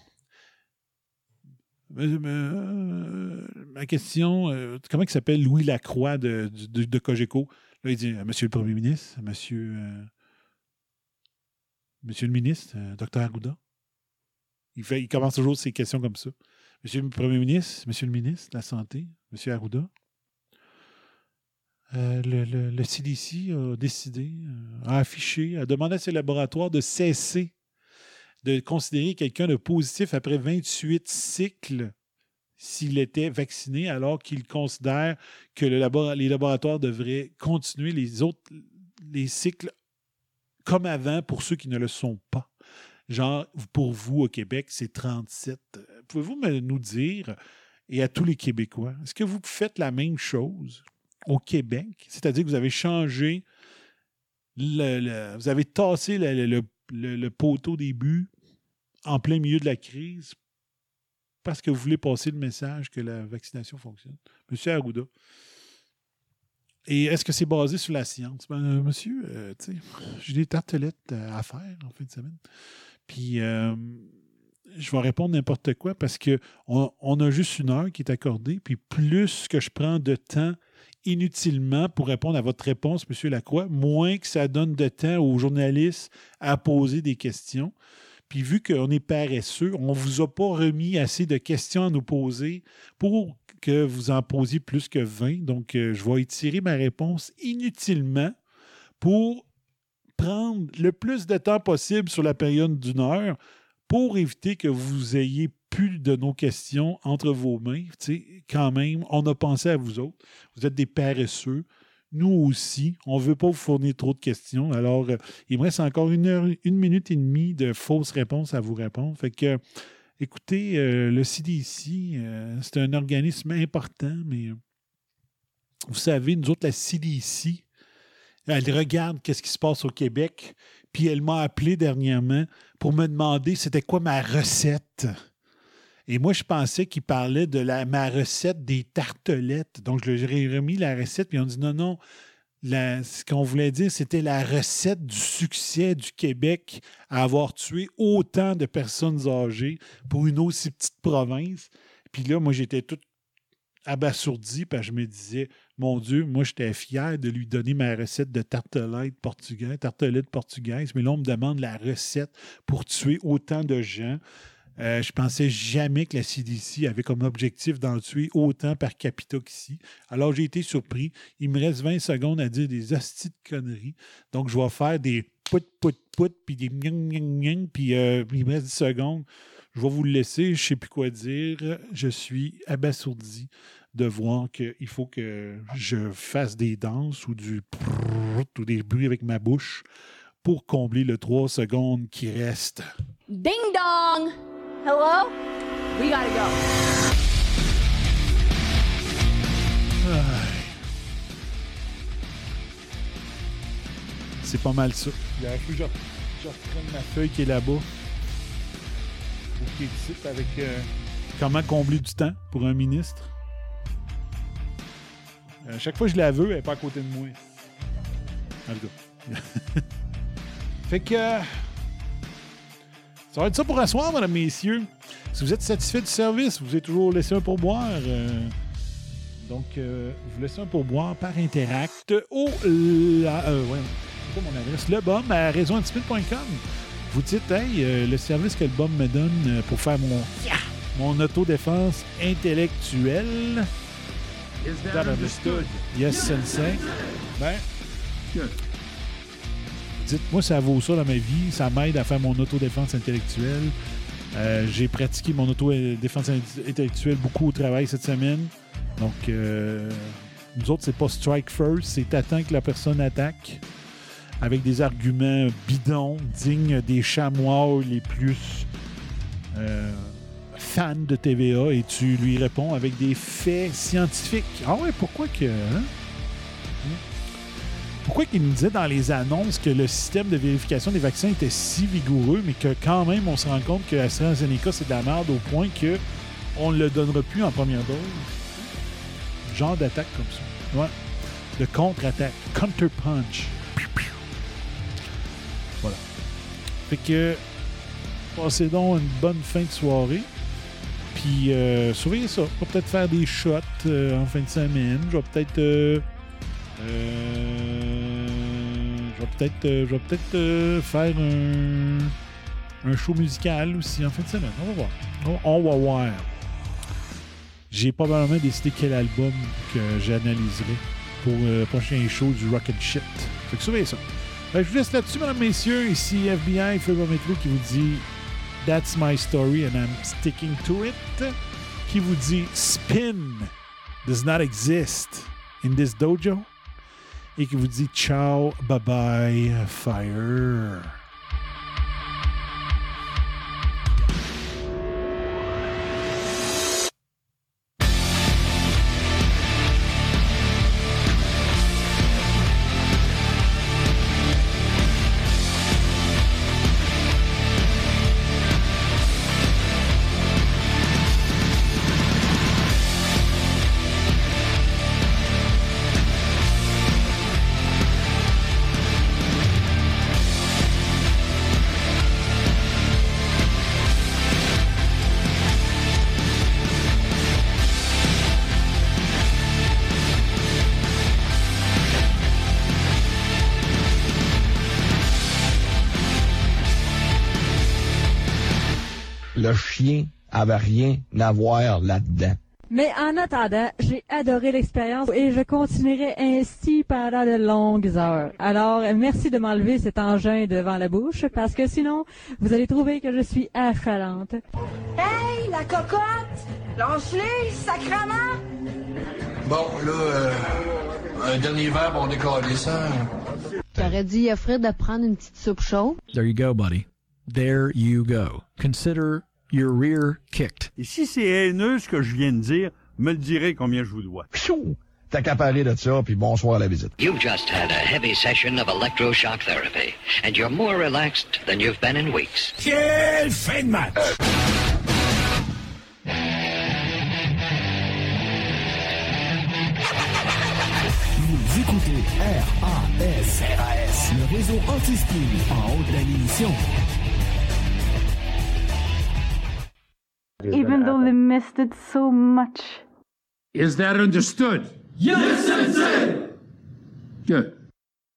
Euh, ma question, euh, comment il s'appelle Louis Lacroix de, de, de, Cogeco? Là, il dit Monsieur le Premier ministre, Monsieur, euh, Monsieur le ministre, Docteur Arruda. Il, commence toujours ses questions comme ça. Monsieur le Premier ministre, Monsieur le ministre de la Santé, Monsieur Arruda, euh, le, CDC a décidé, euh, a affiché, a demandé à ses laboratoires de cesser de considérer quelqu'un de positif après 28 cycles s'il était vacciné, alors qu'il considère que le les laboratoires devraient continuer les autres les cycles comme avant pour ceux qui ne le sont pas. Genre, pour vous au Québec, c'est 37. Pouvez-vous nous dire et à tous les Québécois. Est-ce que vous faites la même chose au Québec? C'est-à-dire que vous avez changé, le, vous avez tassé le, poteau des buts en plein milieu de la crise parce que vous voulez passer le message que la vaccination fonctionne? Monsieur Arruda. Et est-ce que c'est basé sur la science? Ben, euh, monsieur, euh, j'ai des tartelettes à faire en fin de semaine. Puis, euh, je vais répondre n'importe quoi parce qu'on on a juste une heure qui est accordée. Puis, plus que je prends de temps inutilement pour répondre à votre réponse, Monsieur Lacroix, moins que ça donne de temps aux journalistes à poser des questions. Puis vu qu'on est paresseux, on ne vous a pas remis assez de questions à nous poser pour que vous en posiez plus que 20. Donc, euh, je vais étirer ma réponse inutilement pour prendre le plus de temps possible sur la période d'une heure pour éviter que vous ayez plus de nos questions entre vos mains. quand même, on a pensé à vous autres. Vous êtes des paresseux nous aussi, on ne veut pas vous fournir trop de questions. Alors, euh, il me reste encore une heure, une minute et demie de fausses réponses à vous répondre. Fait que, écoutez, euh, le CDC, euh, c'est un organisme important, mais vous savez, nous autres, la CDC, elle regarde qu'est-ce qui se passe au Québec, puis elle m'a appelé dernièrement pour me demander c'était quoi ma recette. Et moi, je pensais qu'il parlait de la, ma recette des tartelettes. Donc, je leur ai remis la recette, puis on dit non, non. ce qu'on voulait dire, c'était la recette du succès du Québec à avoir tué autant de personnes âgées pour une aussi petite province. Puis là, moi, j'étais tout abasourdi, parce que je me disais, mon Dieu, moi, j'étais fier de lui donner ma recette de tartelette portugaise, tartelette portugaise, mais là, on me demande la recette pour tuer autant de gens. Euh, je pensais jamais que la CDC avait comme objectif d'en tuer autant par capita qu'ici. Alors, j'ai été surpris. Il me reste 20 secondes à dire des hosties de conneries. Donc, je vais faire des pout, pout, pout, puis des nyang, nyang, nyang, puis euh, il me reste 10 secondes. Je vais vous le laisser. Je ne sais plus quoi dire. Je suis abasourdi de voir qu'il faut que je fasse des danses ou du ou des bruits avec ma bouche pour combler le 3 secondes qui reste. Ding dong! Hello? We gotta go. C'est pas mal ça. Il a que je, je reprenne ma feuille qui est là-bas. Avec euh, comment combler du temps pour un ministre? À euh, chaque fois que je la veux, elle n'est pas à côté de moi. En tout fait que. Ça va être ça pour asseoir, mesdames, messieurs. Si vous êtes satisfait du service, vous avez toujours laissé un pourboire. Euh, donc, euh, vous laissez un pourboire par Interact au. La, euh, c'est mon adresse? Le BOM à raisonanticipite.com. Vous dites, hey, le service que le BOM me donne pour faire mon, mon autodéfense intellectuelle. Is that understood? Yes, sensei. Ben, dites-moi, ça vaut ça dans ma vie, ça m'aide à faire mon autodéfense intellectuelle. Euh, j'ai pratiqué mon autodéfense intellectuelle beaucoup au travail cette semaine. Donc, euh, nous autres, c'est pas strike first, c'est attendre que la personne attaque avec des arguments bidons, dignes des chamois les plus euh, fans de TVA et tu lui réponds avec des faits scientifiques. Ah ouais, pourquoi que. Hein? pourquoi il nous disait dans les annonces que le système de vérification des vaccins était si vigoureux, mais que quand même, on se rend compte que AstraZeneca, c'est de la merde au point que on ne le donnera plus en première dose? Genre d'attaque comme ça. Ouais. De contre-attaque. Counter-punch. Fait que, passez donc une bonne fin de soirée. Puis, euh, surveillez ça. On va peut-être faire des shots euh, en fin de semaine. Je vais peut-être. Euh, euh, je vais peut-être euh, peut euh, faire un, un, show musical aussi en fin de semaine. On va voir. On, va voir. J'ai probablement décidé quel album que j'analyserai pour le prochain show du Rock and Shit. Fait que surveillez ça. Je vous laisse là-dessus, mesdames, messieurs. Ici FBI Métro qui vous dit That's my story and I'm sticking to it. Qui vous dit Spin does not exist in this dojo et qui vous dit ciao, bye bye, fire. Avait rien à voir là-dedans. Mais en attendant, j'ai adoré l'expérience et je continuerai ainsi pendant de longues heures. Alors, merci de m'enlever cet engin devant la bouche parce que sinon, vous allez trouver que je suis affalante. Hey, la cocotte! Lance-les, sacrement! Bon, là, euh, un dernier verre, on décolle ça. T'aurais dû y offrir de prendre une petite soupe chaude? There you go, buddy. There you go. Consider your rear kicked. Et si c'est haineux ce que je viens de dire, me le direz combien je vous dois. Pfiou! T'as qu'à parler de ça, puis bonsoir à la visite. You've just had a heavy session of electroshock therapy, and you're more relaxed than you've been in weeks. Quelle fin de match! Vous écoutez RAS, RAS, le réseau anti-spin en haut de la Even though they missed it so much. Is that understood? Yes, Sensei! Good.